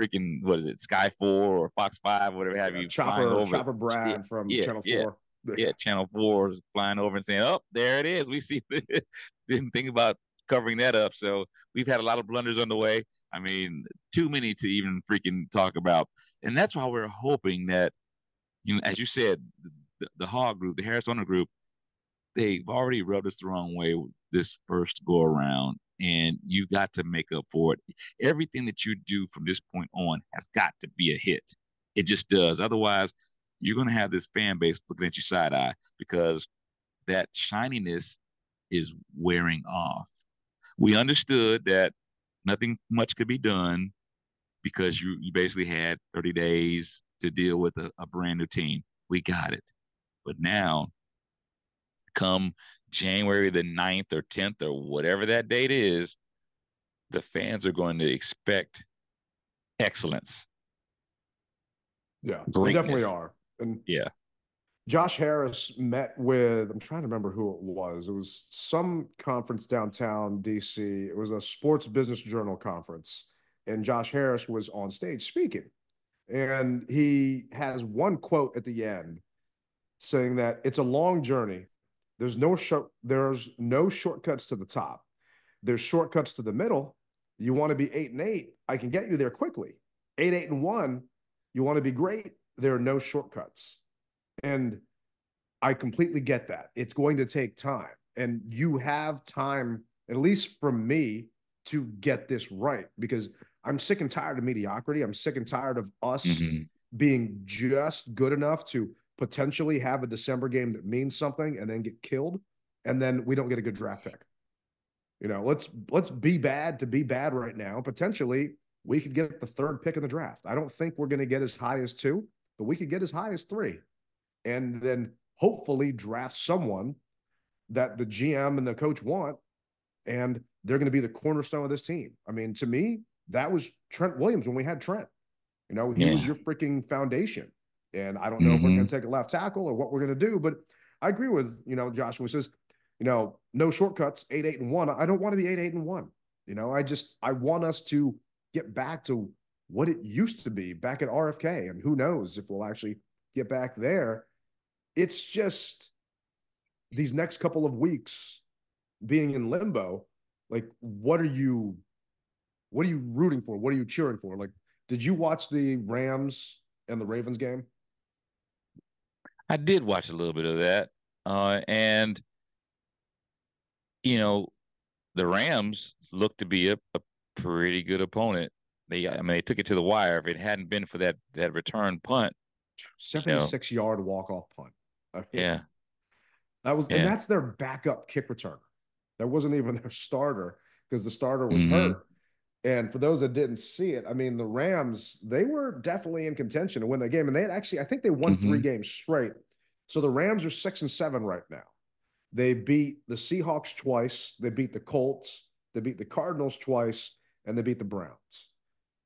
freaking what is it, Sky Four or Fox Five, whatever have yeah, you.
Chopper, Chopper Brad yeah, from
yeah,
Channel
Four. Yeah, Channel Four is flying over and saying, "Oh, there it is." We see. Didn't think about covering that up. So we've had a lot of blunders on the way. I mean, too many to even freaking talk about. And that's why we're hoping that, you know, as you said, the, the Hog Group, the Harris Owner Group, they've already rubbed us the wrong way this first go around and you've got to make up for it. Everything that you do from this point on has got to be a hit. It just does. Otherwise, you're going to have this fan base looking at you side eye because that shininess is wearing off. We understood that nothing much could be done because you you basically had 30 days to deal with a, a brand new team. We got it. But now, come January the 9th or 10th or whatever that date is, the fans are going to expect excellence.
Yeah, they definitely are. And
yeah,
Josh Harris met with, I'm trying to remember who it was. It was some conference downtown DC. It was a sports business journal conference. And Josh Harris was on stage speaking. And he has one quote at the end saying that it's a long journey. There's no short, there's no shortcuts to the top. There's shortcuts to the middle. You want to be eight and eight, I can get you there quickly. Eight, eight, and one, you want to be great, there are no shortcuts. And I completely get that. It's going to take time. And you have time, at least from me, to get this right because I'm sick and tired of mediocrity. I'm sick and tired of us mm-hmm. being just good enough to potentially have a December game that means something and then get killed, and then we don't get a good draft pick. You know, let's let's be bad to be bad right now. Potentially, we could get the third pick in the draft. I don't think we're going to get as high as two, but we could get as high as three, and then hopefully draft someone that the GM and the coach want, and they're going to be the cornerstone of this team. I mean, to me, that was Trent Williams when we had Trent. You know, he yeah. was your freaking foundation. And I don't know mm-hmm. if we're going to mm-hmm. take a left tackle or what we're going to do, but I agree with, you know, Joshua says, you know, no shortcuts, eight, eight, and one. I don't want to be eight, eight, and one. You know, I just, I want us to get back to what it used to be back at RFK. And who knows if we'll actually get back there. It's just these next couple of weeks being in limbo. Like, what are you, what are you rooting for? What are you cheering for? Like, did you watch the Rams and the Ravens game?
I did watch a little bit of that. Uh, and, you know, the Rams looked to be a, a pretty good opponent. They, I mean, they took it to the wire. If it hadn't been for that that return punt,
seventy-six you know, yard walk-off punt.
I mean, yeah,
that was, yeah. and that's their backup kick returner. That wasn't even their starter because the starter was mm-hmm. hurt. And for those that didn't see it, I mean, the Rams, they were definitely in contention to win the game. And they had actually, I think they won mm-hmm. three games straight. So the Rams are six and seven right now. They beat the Seahawks twice, they beat the Colts, they beat the Cardinals twice, and they beat the Browns.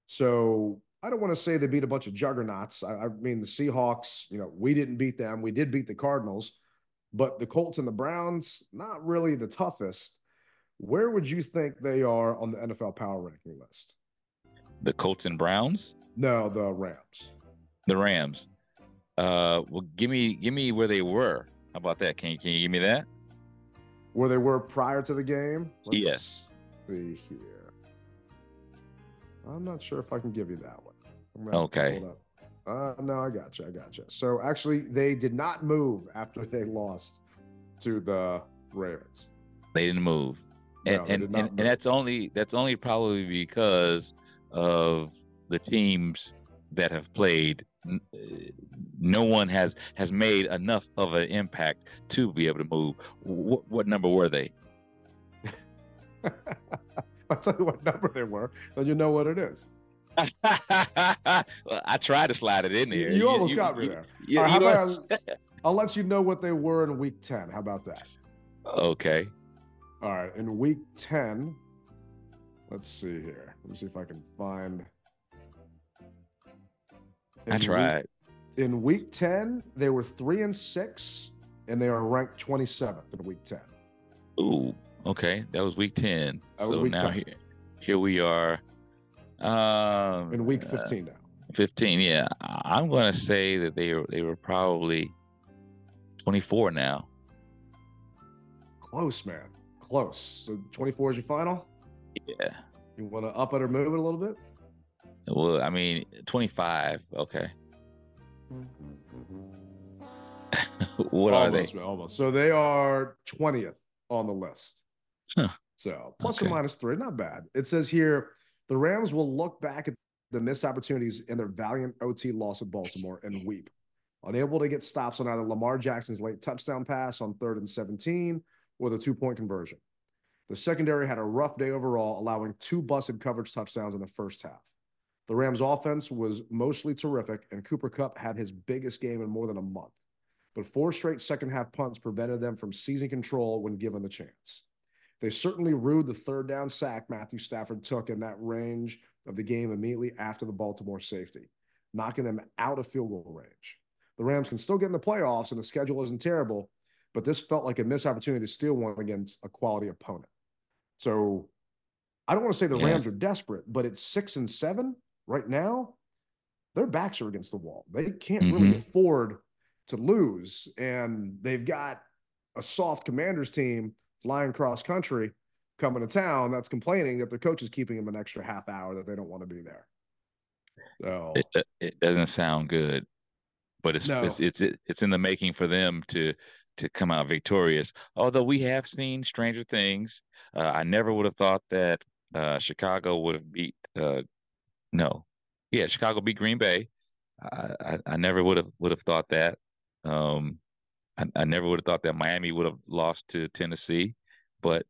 So I don't want to say they beat a bunch of juggernauts. I, I mean, the Seahawks, you know, we didn't beat them. We did beat the Cardinals, but the Colts and the Browns, not really the toughest. Where would you think they are on the NFL power ranking list?
The Colts and Browns?
No, the Rams.
The Rams. Uh, well, give me give me where they were. How about that? Can you can you give me that?
Where they were prior to the game?
Let's yes.
See here. I'm not sure if I can give you that one.
Okay.
Uh, no, I got you. I got you. So actually, they did not move after they lost to the Ravens.
They didn't move and no, and, and, and, that's only that's only probably because of the teams that have played. Uh, no one has has made enough of an impact to be able to move. What, what number were they?
I'll tell you what number they were then you know what it is.
Well, i tried to slide it in there.
you, you almost you, got me you, there. you, right, I'll, I'll let you know what they were in week 10 how about that?
Okay
all right, in week 10, let's see here. Let me see if I can find.
In tried.
Week, in week 10, they were three and six, and they are ranked 27th in week 10.
Ooh, okay. That was week 10.
That so week
now 10. Here, here we are. Um,
in week 15 now.
15, yeah. I'm going to say that they they were probably 24 now.
Close, man close. So 24 is your final?
Yeah.
You want to up it or move it a little bit?
Well, I mean, 25. Okay. what
almost,
are they?
Almost. So they are 20th on the list. Huh. So plus okay. or minus three, not bad. It says here the Rams will look back at the missed opportunities in their valiant OT loss at Baltimore and weep. Unable to get stops on either Lamar Jackson's late touchdown pass on third and 17 with a two point conversion. The secondary had a rough day overall, allowing two busted coverage touchdowns in the first half. The Rams offense was mostly terrific, and Cooper Kupp had his biggest game in more than a month. But four straight second half punts prevented them from seizing control when given the chance. They certainly rued the third down sack Matthew Stafford took in that range of the game immediately after the Baltimore safety, knocking them out of field goal range. The Rams can still get in the playoffs, and the schedule isn't terrible, but this felt like a missed opportunity to steal one against a quality opponent. So I don't want to say the yeah. Rams are desperate, but it's six and seven right now, their backs are against the wall. They can't mm-hmm. really afford to lose. And they've got a soft commanders team flying cross country coming to town that's complaining that their coach is keeping them an extra half hour that they don't want to be there. So
it, it doesn't sound good, but it's, no. it's, it's it's in the making for them to to come out victorious. Although we have seen stranger things, uh, I never would have thought that uh, Chicago would have beat uh, no. Yeah, Chicago beat Green Bay. I, I, I never would have would have thought that. Um, I, I never would have thought that Miami would have lost to Tennessee, but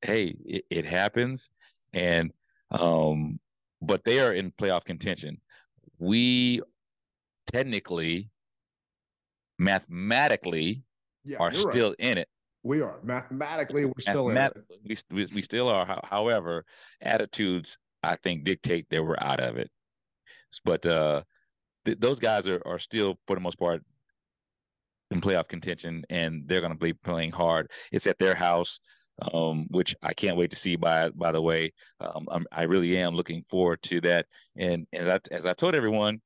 hey, it, it happens, and um, but they are in playoff contention. We technically, mathematically, yeah, are still right. in it.
We are mathematically we're still in it.
We, we, we still are. However, attitudes I think dictate that we're out of it. But uh, th- those guys are, are still, for the most part, in playoff contention, and they're going to be playing hard. It's at their house, um, which I can't wait to see. By by the way, um, i really am looking forward to that. And, and as, I, as I told everyone,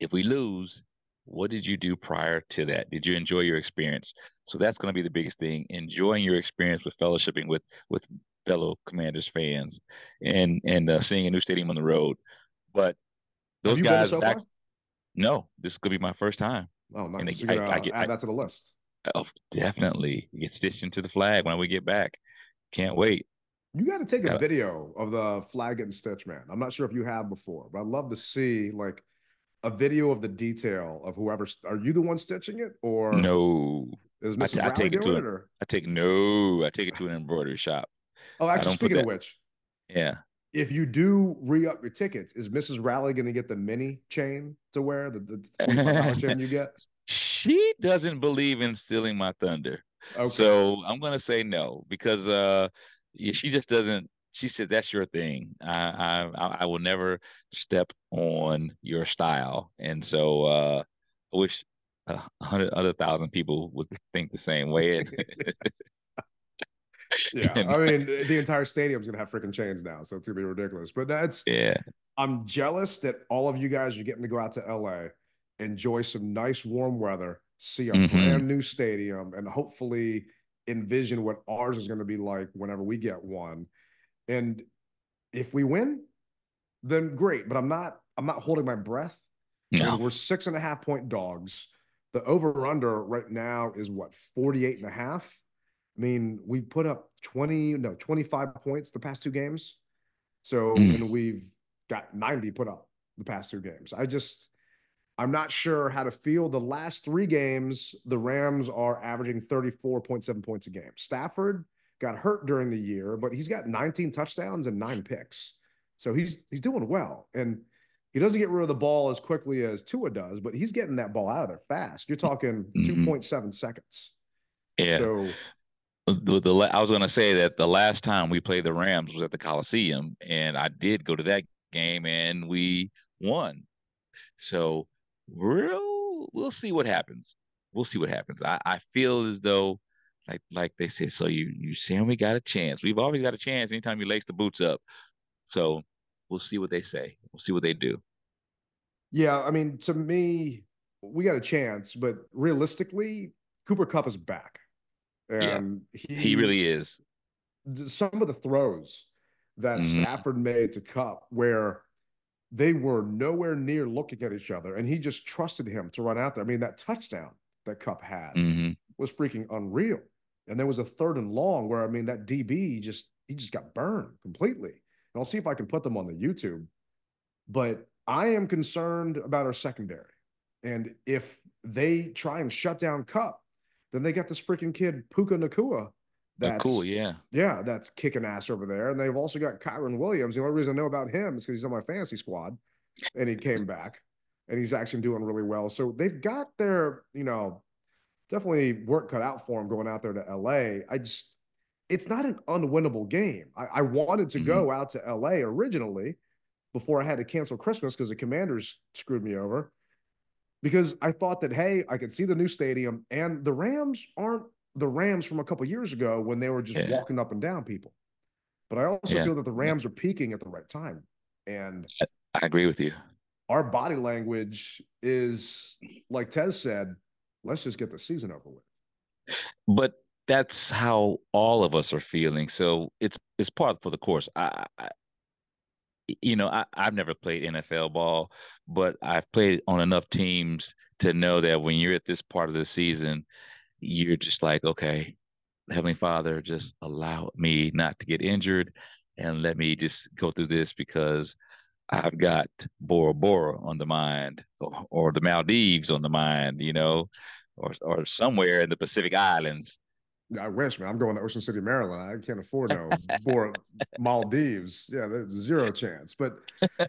if we lose, what did you do prior to that? Did you enjoy your experience? So that's going to be the biggest thing: enjoying your experience with fellowshipping with with fellow Commanders fans and and uh, seeing a new stadium on the road. But those guys, so back, no, this could be my first time.
Oh, nice. And I, I, I, get, add that to the list.
Oh, definitely get stitched into the flag when we get back. Can't wait.
You got to take a video of the flag getting stitched, man. I'm not sure if you have before, but I'd love to see like a video of the detail of whoever. Are you the one stitching it, or
no?
Is Mrs. I, take it to it, or?
I take no. I take it to an embroidery shop.
Oh, actually, speaking of which,
yeah.
If you do re up your tickets, is Mrs. Riley going to get the mini chain to wear the, the $45 chain you get?
She doesn't believe in stealing my thunder. Okay. So I'm going to say no because uh, she just doesn't. She said that's your thing. I I I will never step on your style, and so uh, I wish a hundred other thousand people would think the same way.
yeah, I mean, the entire stadium's gonna have freaking chains now, so it's gonna be ridiculous. But that's
yeah.
I'm jealous that all of you guys are getting to go out to LA, enjoy some nice warm weather, see a mm-hmm. brand new stadium, and hopefully envision what ours is going to be like whenever we get one. And if we win, then great. But I'm not. I'm not holding my breath. No. We're six and a half point dogs. The over under right now is what 48 and a half. I mean, we put up 20, no, 25 points the past two games. So, mm. and we've got 90 put up the past two games. I just, I'm not sure how to feel. The last three games, the Rams are averaging 34.7 points a game. Stafford got hurt during the year, but he's got 19 touchdowns and nine picks. So he's he's doing well. And he doesn't get rid of the ball as quickly as Tua does, but he's getting that ball out of there fast. You're talking mm-hmm. 2.7 seconds.
Yeah. So the, the, I was going to say that the last time we played the Rams was at the Coliseum, and I did go to that game, and we won. So we'll we'll see what happens. We'll see what happens. I, I feel as though, like like they said, so you you saying we got a chance. We've always got a chance anytime you lace the boots up. So we'll see what they say. We'll see what they do.
Yeah, I mean, to me, we got a chance, but realistically, Cooper Kupp is back. And
yeah, he, he really is.
Some of the throws that mm-hmm. Stafford made to Kupp, where they were nowhere near looking at each other, and he just trusted him to run out there. I mean, that touchdown that Kupp had mm-hmm. Was freaking unreal. And there was a third and long where I mean that DB just he just got burned completely. And I'll see if I can put them on the YouTube. But I am concerned about our secondary. And if they try and shut down Kupp, then they got this freaking kid Puka Nacua. That's
cool, yeah.
Yeah, that's kicking ass over there. And they've also got Kyren Williams. The only reason I know about him is because he's on my fantasy squad and he came back and he's actually doing really well. So they've got their, you know, definitely work cut out for him going out there to LA. I just, it's not an unwinnable game. I, I wanted to mm-hmm. go out to LA originally before I had to cancel Christmas because the Commanders screwed me over. Because I thought that, hey, I could see the new stadium and the Rams aren't the Rams from a couple years ago when they were just yeah. walking up and down people. But I also yeah. feel that the Rams are peaking at the right time. And
I agree with you.
Our body language is, like Tez said, let's just get the season over with.
But that's how all of us are feeling. So it's it's part for the course. I, I you know, I, I've never played NFL ball, but I've played on enough teams to know that when you're at this part of the season, you're just like, okay, Heavenly Father, just allow me not to get injured and let me just go through this because I've got Bora Bora on the mind or, or the Maldives on the mind, you know, or or somewhere in the Pacific Islands.
I wish, man. I'm going to Ocean City, Maryland. I can't afford no Bora Maldives. Yeah, there's zero chance. But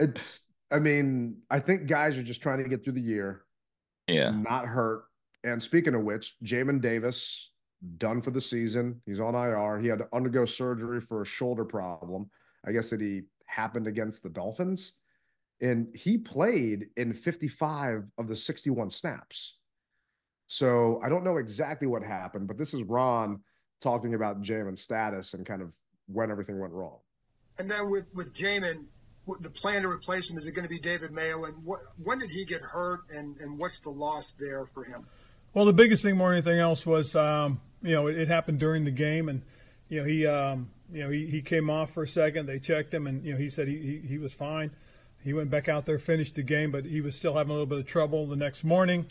it's, I mean, I think guys are just trying to get through the year.
Yeah.
Not hurt. And speaking of which, Jamin Davis done for the season. He's on IR. He had to undergo surgery for a shoulder problem. I guess that he happened against the Dolphins. And he played in 55 of the 61 snaps. So I don't know exactly what happened, but this is Ron talking about Jamin's status and kind of when everything went wrong.
And then with, with Jamin, the plan to replace him, is it going to be David Mayo? And what, when did he get hurt and, and what's the loss there for him?
Well, the biggest thing more than anything else was, um, you know, it, it, happened during the game, and you know he, um, you know, he, he came off for a second. They checked him, and you know he said he, he, he was fine. He went back out there, finished the game, but he was still having a little bit of trouble the next morning.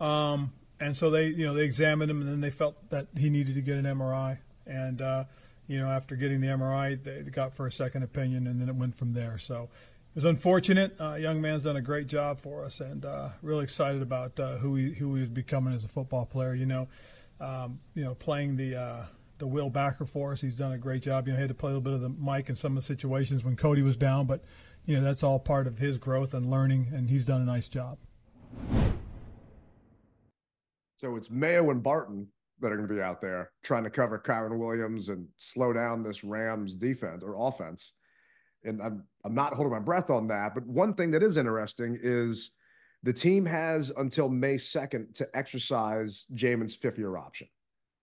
Um, and so they, you know, they examined him, and then they felt that he needed to get an MRI. And uh, you know, after getting the MRI, they got for a second opinion, and then it went from there. So it was unfortunate. Uh, young man's done a great job for us, and uh, really excited about uh, who he who he is becoming as a football player. You know, um, you know, playing the uh, the Will backer for us. He's done a great job. You know, he had to play a little bit of the Mike in some of the situations when Cody was down, but you know that's all part of his growth and learning, and he's done a nice job.
So it's Mayo and Barton that are going to be out there trying to cover Kyren Williams and slow down this Rams defense or offense and I'm I'm not holding my breath on that. But one thing that is interesting is the team has until May 2nd to exercise Jamin's fifth year option.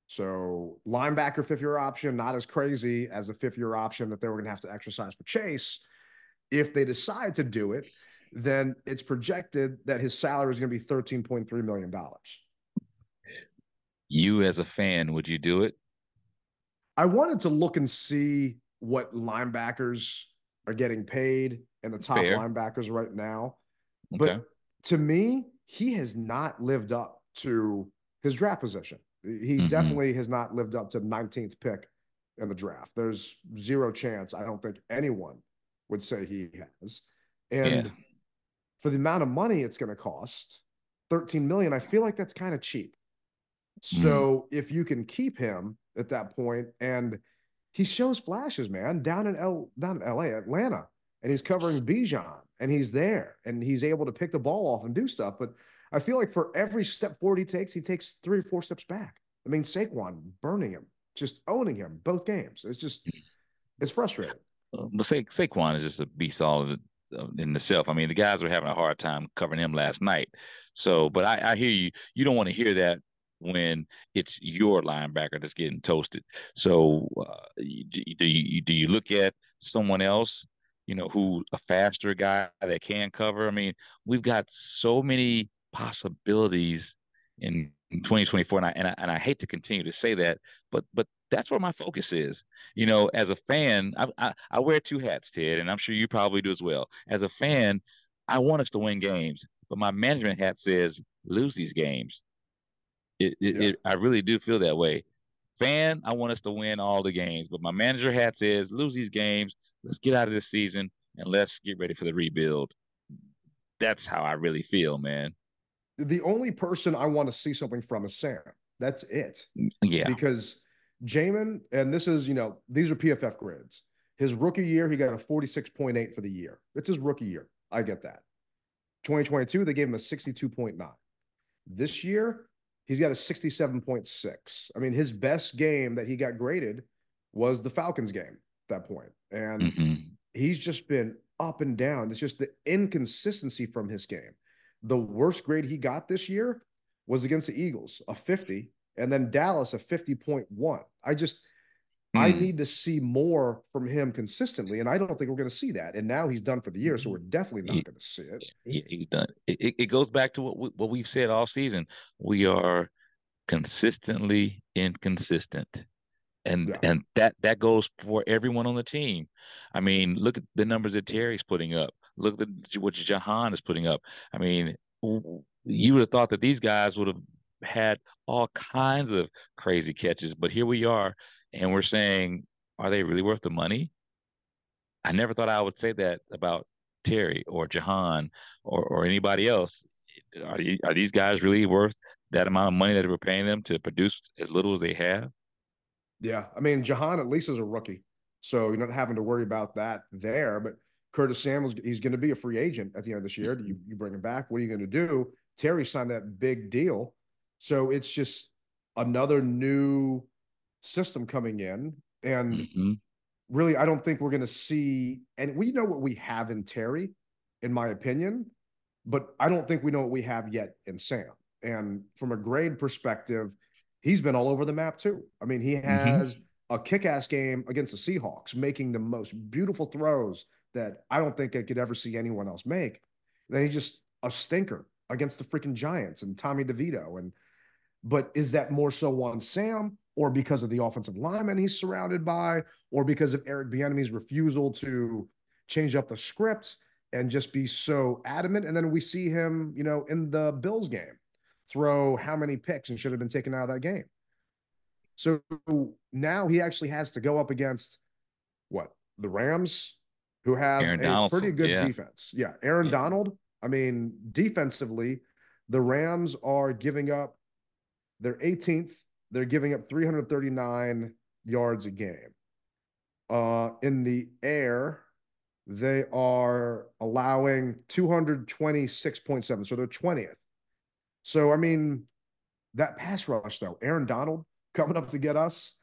So linebacker fifth year option, not as crazy as a fifth year option that they were going to have to exercise for Chase. If they decide to do it, then it's projected that his salary is going to be $13.3 million.
You as a fan, would you do it?
I wanted to look and see what linebackers are getting paid and the top Fair. linebackers right now. Okay. But to me, he has not lived up to his draft position. He mm-hmm. definitely has not lived up to 19th pick in the draft. There's zero chance. I don't think anyone would say he has. And yeah. for the amount of money it's going to cost, 13 million, I feel like that's kind of cheap. So mm. if you can keep him at that point and he shows flashes, man, down in L down in LA, Atlanta, and he's covering Bijan and he's there and he's able to pick the ball off and do stuff. But I feel like for every step forward he takes, he takes three or four steps back. I mean, Saquon burning him, just owning him both games. It's just it's frustrating.
But Sa- Saquon is just a beast all in itself. I mean, the guys were having a hard time covering him last night. So, but I, I hear you. You don't want to hear that when it's your linebacker that's getting toasted. So uh, do you do you look at someone else, you know, who a faster guy that can cover? I mean, we've got so many possibilities in, in 2024, and I, and I and I hate to continue to say that, but but that's where my focus is. You know, as a fan, I, I, I wear two hats, Ted, and I'm sure you probably do as well. As a fan, I want us to win games, but my management hat says lose these games. It, it, yeah. it, I really do feel that way. Fan, I want us to win all the games, but my manager hat says lose these games. Let's get out of this season and let's get ready for the rebuild. That's how I really feel, man.
The only person I want to see something from is Sam. That's it.
Yeah.
Because Jamin, and this is, you know, these are PFF grades. His rookie year, he got a 46.8 for the year. It's his rookie year. I get that. 2022, they gave him a 62.9. This year, he's got a 67.6. I mean, his best game that he got graded was the Falcons game at that point. And mm-hmm. he's just been up and down. It's just the inconsistency from his game. The worst grade he got this year was against the Eagles, a 50, and then Dallas, a 50.1. I just, mm. I hmm. need to see more from him consistently, and I don't think we're going to see that. And now he's done for the year, so we're definitely not going to see it.
He, he's done. It, it goes back to what we, what we've said all season. We are consistently inconsistent and yeah. and that that goes for everyone on the team. I mean, look at the numbers that Terry's putting up. Look at what Jahan is putting up. I mean, you would have thought that these guys would have had all kinds of crazy catches, but here we are, and we're saying, are they really worth the money? I never thought I would say that about Terry or Jahan or or anybody else. Are, are these guys really worth that amount of money that we're paying them to produce as little as they have?
Yeah, I mean, Jahan at least is a rookie, so you're not having to worry about that there. But Curtis Samuels, he's going to be a free agent at the end of this year. Do you, you bring him back? What are you going to do? Terry signed that big deal, so it's just another new system coming in, and mm-hmm. really, I don't think we're going to see. And we know what we have in Terry, in my opinion, but I don't think we know what we have yet in Sam. And from a grade perspective, he's been all over the map too. I mean, he mm-hmm. has mm-hmm. a kick-ass game against the Seahawks, making the most beautiful throws that I don't think I could ever see anyone else make. Then he's just a stinker against the freaking Giants and Tommy DeVito. And but is that more so on Sam or because of the offensive lineman he's surrounded by, or because of Eric Bieniemy's refusal to change up the script and just be so adamant? And then we see him, you know, in the Bills game throw how many picks and should have been taken out of that game. So now he actually has to go up against what the Rams, who have Aaron a Donaldson, pretty good yeah. defense. Yeah, Aaron yeah. Donald. I mean, defensively, the Rams are giving up. They're 18th. They're giving up 339 yards a game. Uh, in the air, they are allowing 226.7. So they're 20th. So, I mean, that pass rush, though, Aaron Donald coming up to get us,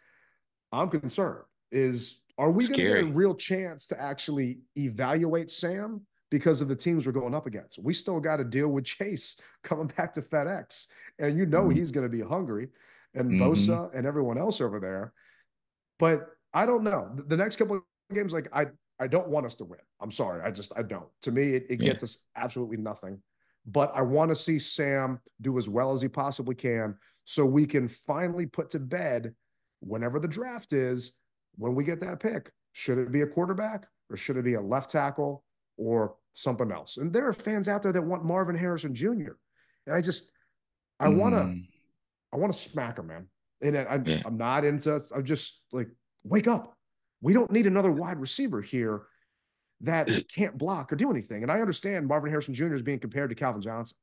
I'm concerned. Is are we going to get a real chance to actually evaluate Sam because of the teams we're going up against? We still got to deal with Chase coming back to FedEx, and you know mm-hmm. he's going to be hungry, and mm-hmm. Bosa and everyone else over there. But I don't know. The next couple of games, like I, I don't want us to win. I'm sorry. I just I don't. To me, it, it yeah. gets us absolutely nothing but I want to see Sam do as well as he possibly can so we can finally put to bed whenever the draft is when we get that pick. Should it be a quarterback or should it be a left tackle or something else? And there are fans out there that want Marvin Harrison Jr. And I just, I mm. want to, I want to smack him, man. And I, am yeah. not into, I'm just like, wake up. We don't need another wide receiver here that can't block or do anything. And I understand Marvin Harrison Jr. is being compared to Calvin Johnson,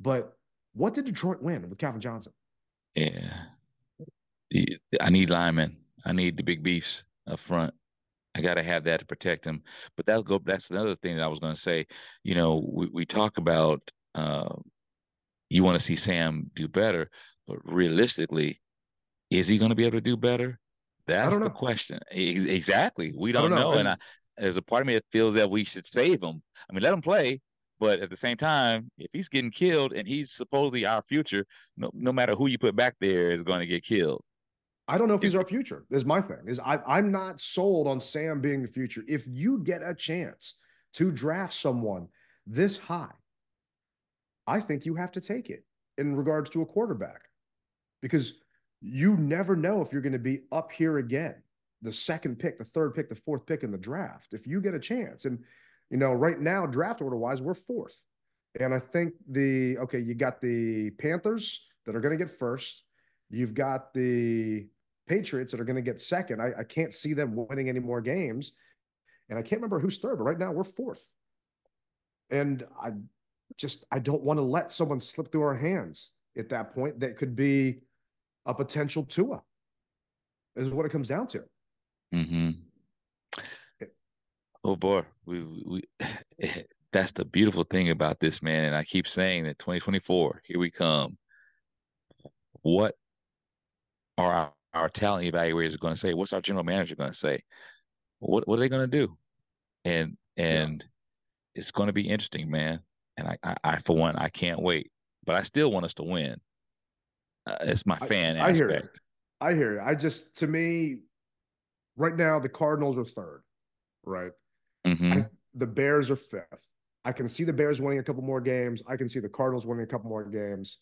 but what did Detroit win with Calvin Johnson?
Yeah, I need linemen. I need the big beefs up front. I got to have that to protect them. But that'll go. That's another thing that I was going to say. You know, we, we talk about uh, you want to see Sam do better, but realistically, is he going to be able to do better? That's the question. Exactly. We don't, don't know. know. And, and I, there's a part of me that feels that we should save him. I mean, let him play, but at the same time, if he's getting killed and he's supposedly our future, no, no matter who you put back there is going to get killed.
I don't know if he's our future. Is my thing. Is I, I'm not sold on Sam being the future. If you get a chance to draft someone this high, I think you have to take it in regards to a quarterback, because you never know if you're going to be up here again the second pick, the third pick, the fourth pick in the draft if you get a chance. And, you know, right now, draft order wise, we're fourth. And I think the, okay, you got the Panthers that are going to get first. You've got the Patriots that are going to get second. I, I can't see them winning any more games. And I can't remember who's third, but right now we're fourth. And I just, I don't want to let someone slip through our hands at that point that could be a potential Tua is what it comes down to.
Mm-hmm. Oh boy, we we that's the beautiful thing about this man, and I keep saying that 2024, here we come. What are our, talent evaluators are going to say? What's our general manager going to say? What what are they going to do? And and yeah. it's going to be interesting, man. And I, I, I, for one, I can't wait. But I still want us to win. Uh, it's my fan
I,
aspect.
I hear it. I hear it. I just, to me, right now the Cardinals are third, right?
Mm-hmm.
I, the Bears are fifth. I can see the Bears winning a couple more games. I can see the Cardinals winning a couple more games.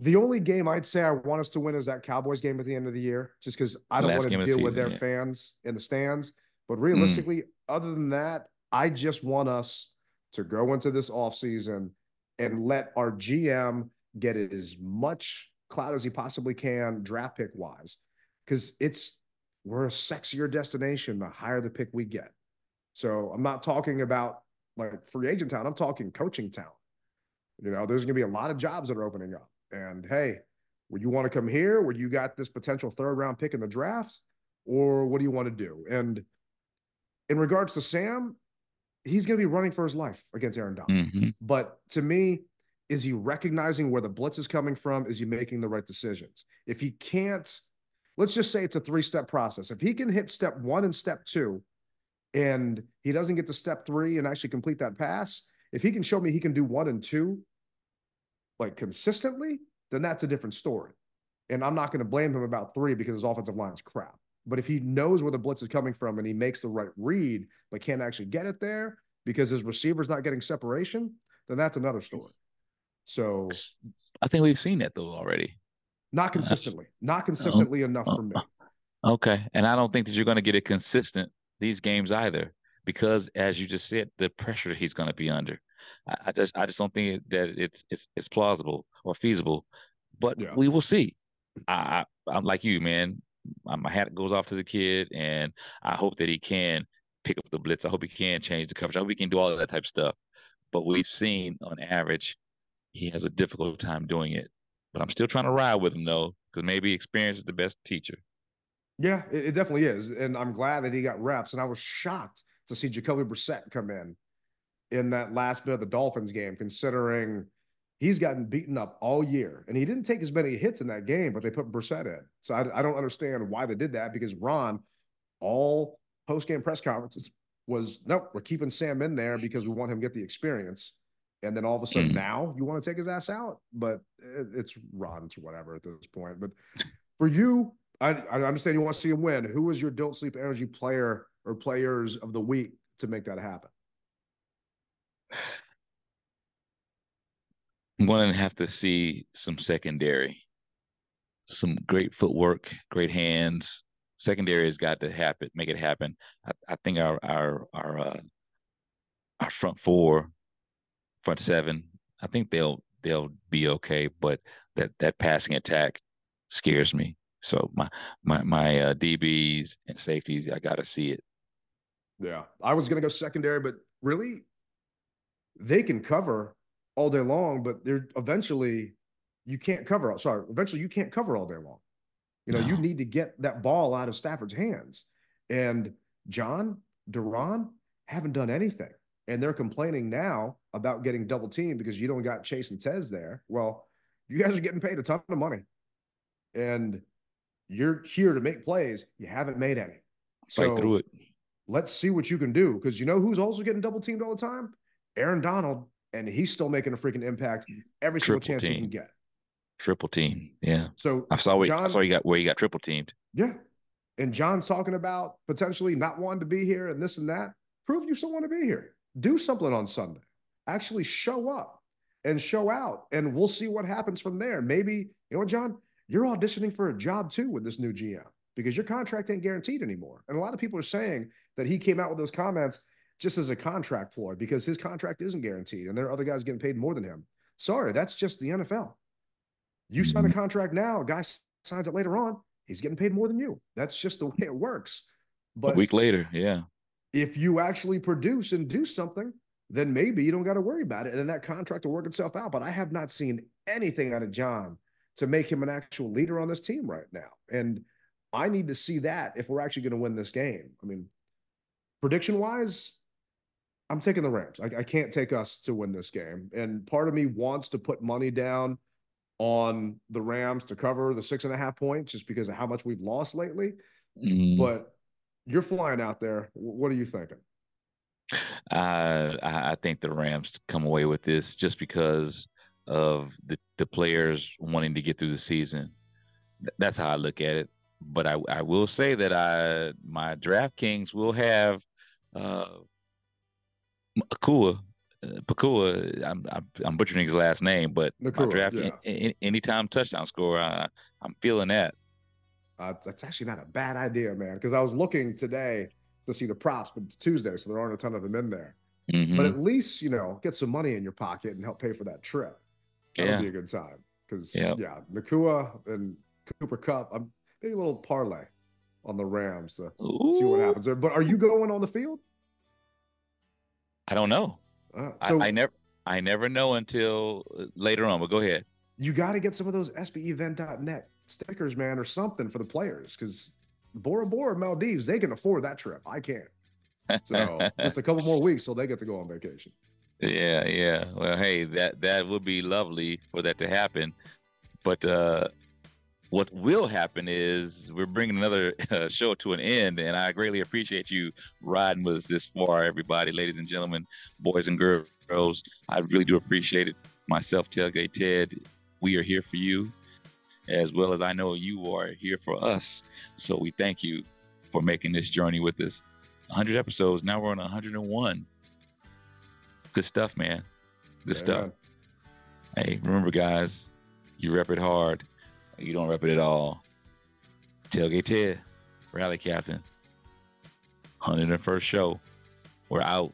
The only game I'd say I want us to win is that Cowboys game at the end of the year, just because I don't want to deal season, with their yeah. fans in the stands. But mm. realistically, mm. other than that, I just want us to go into this offseason and let our GM get as much clout as he possibly can draft pick wise. Because it's we're a sexier destination the higher the pick we get. So I'm not talking about like free agent town. I'm talking coaching town. You know, there's going to be a lot of jobs that are opening up. And hey, would you want to come here where you got this potential third round pick in the draft? Or what do you want to do? And in regards to Sam, he's going to be running for his life against Aaron Donald.
Mm-hmm.
But to me, is he recognizing where the blitz is coming from? Is he making the right decisions? If he can't, let's just say it's a three step process. If he can hit step one and step two, and he doesn't get to step three and actually complete that pass, if he can show me he can do one and two like consistently, then that's a different story. And I'm not going to blame him about three because his offensive line is crap. But if he knows where the blitz is coming from and he makes the right read, but can't actually get it there because his receiver's not getting separation, then that's another story. So
I think we've seen that though already.
Not uh, consistently. Not uh, consistently enough uh, for me.
Okay. And I don't think that you're going to get it consistent these games either, because as you just said, the pressure he's going to be under. I, I, just I just don't think that it's it's it's plausible or feasible. But yeah. we will see. I, I I'm like you, man. My hat goes off to the kid, and I hope that he can pick up the blitz. I hope he can change the coverage. I hope he can do all of that type of stuff. But we've seen on average, he has a difficult time doing it. But I'm still trying to ride with him though, because maybe experience is the best teacher.
Yeah, it, it, definitely is, and I'm glad that he got reps. And I was shocked to see Jacoby Brissett come in in that last bit of the Dolphins game, considering he's gotten beaten up all year, and he didn't take as many hits in that game, but they put Brissett in. So I, I don't understand why they did that because Ron, all post game press conferences was nope, we're keeping Sam in there because we want him to get the experience. And then all of a sudden mm. now you want to take his ass out, but it, it's Ron, it's whatever at this point. But for you, I, I understand you want to see him win. Who is your don't sleep energy player or players of the week to make that happen?
Going to have to see some secondary, some great footwork, great hands. Secondary has got to happen, make it happen. I, I think our our our uh, our front four, front seven, I think they'll they'll be okay. But that that passing attack scares me. So my my my uh, DBs and safeties, I got to see it.
Yeah, I was gonna go secondary, but really, they can cover all day long, but they're eventually you can't cover. Sorry, eventually you can't cover all day long. You know, no. you need to get that ball out of Stafford's hands, and Jon Daron haven't done anything, and they're complaining now about getting double teamed because you don't got Chase and Tez there. Well, you guys are getting paid a ton of money, and you're here to make plays. You haven't made any.
Fight so through it.
Let's see what you can do. Because you know who's also getting double teamed all the time? Aaron Donald. And he's still making a freaking impact every triple single chance team. he can get.
Triple team. Yeah.
So
I saw, Jon, I saw you got where you got triple teamed.
Yeah. And Jon's talking about potentially not wanting to be here and this and that. Prove you still want to be here. Do something on Sunday. Actually show up and show out. And we'll see what happens from there. Maybe, you know what, Jon? you're auditioning for a job too with this new GM because your contract ain't guaranteed anymore. And a lot of people are saying that he came out with those comments just as a contract ploy because his contract isn't guaranteed and there are other guys getting paid more than him. Sorry, that's just the NFL. You sign a mm-hmm. contract now, a guy signs it later on, he's getting paid more than you. That's just the way it works.
But a week later, yeah.
If you actually produce and do something, then maybe you don't got to worry about it. And then that contract will work itself out. But I have not seen anything out of Jon to make him an actual leader on this team right now. And I need to see that if we're actually going to win this game. I mean, prediction wise, I'm taking the Rams. I, I, can't take us to win this game. And part of me wants to put money down on the Rams to cover the six and a half points just because of how much we've lost lately. Mm. But you're flying out there. What are you thinking?
Uh, I think the Rams come away with this just because of the, the players wanting to get through the season. That's how I look at it. But I, I will say that I my DraftKings will have uh, Akua, uh, Pakua. I'm, I'm, I'm butchering his last name, but Nacua, my draft yeah. anytime touchdown score, I, I'm feeling that.
Uh, that's actually not a bad idea, man. Because I was looking today to see the props, but it's Tuesday, so there aren't a ton of them in there. Mm-hmm. But at least you know, get some money in your pocket and help pay for that trip. That'll yeah. be a good time. Because yep. yeah, Nacua and Cooper Kupp. I'm maybe a little parlay on the Rams to Ooh. see what happens there. But are you going on the field?
I don't know. Uh, so I, I, never, I never know until uh, later on. But go ahead.
You got to get some of those SBEvent.net stickers, man, or something for the players because Bora Bora Maldives, they can afford that trip. I can't. So just a couple more weeks till they get to go on vacation.
Yeah, yeah. Well, hey, that that would be lovely for that to happen. But uh, what will happen is we're bringing another uh, show to an end, and I greatly appreciate you riding with us this far, everybody, ladies and gentlemen, boys and girls. I really do appreciate it. Myself, Tailgate Ted, we are here for you, as well as I know you are here for us. So we thank you for making this journey with us. 100 episodes. Now we're on 101. Good stuff, man. Good yeah. stuff. Hey, remember, guys, you rep it hard you don't rep it at all. Tailgate Ted, Rally Captain, 101st show. We're out.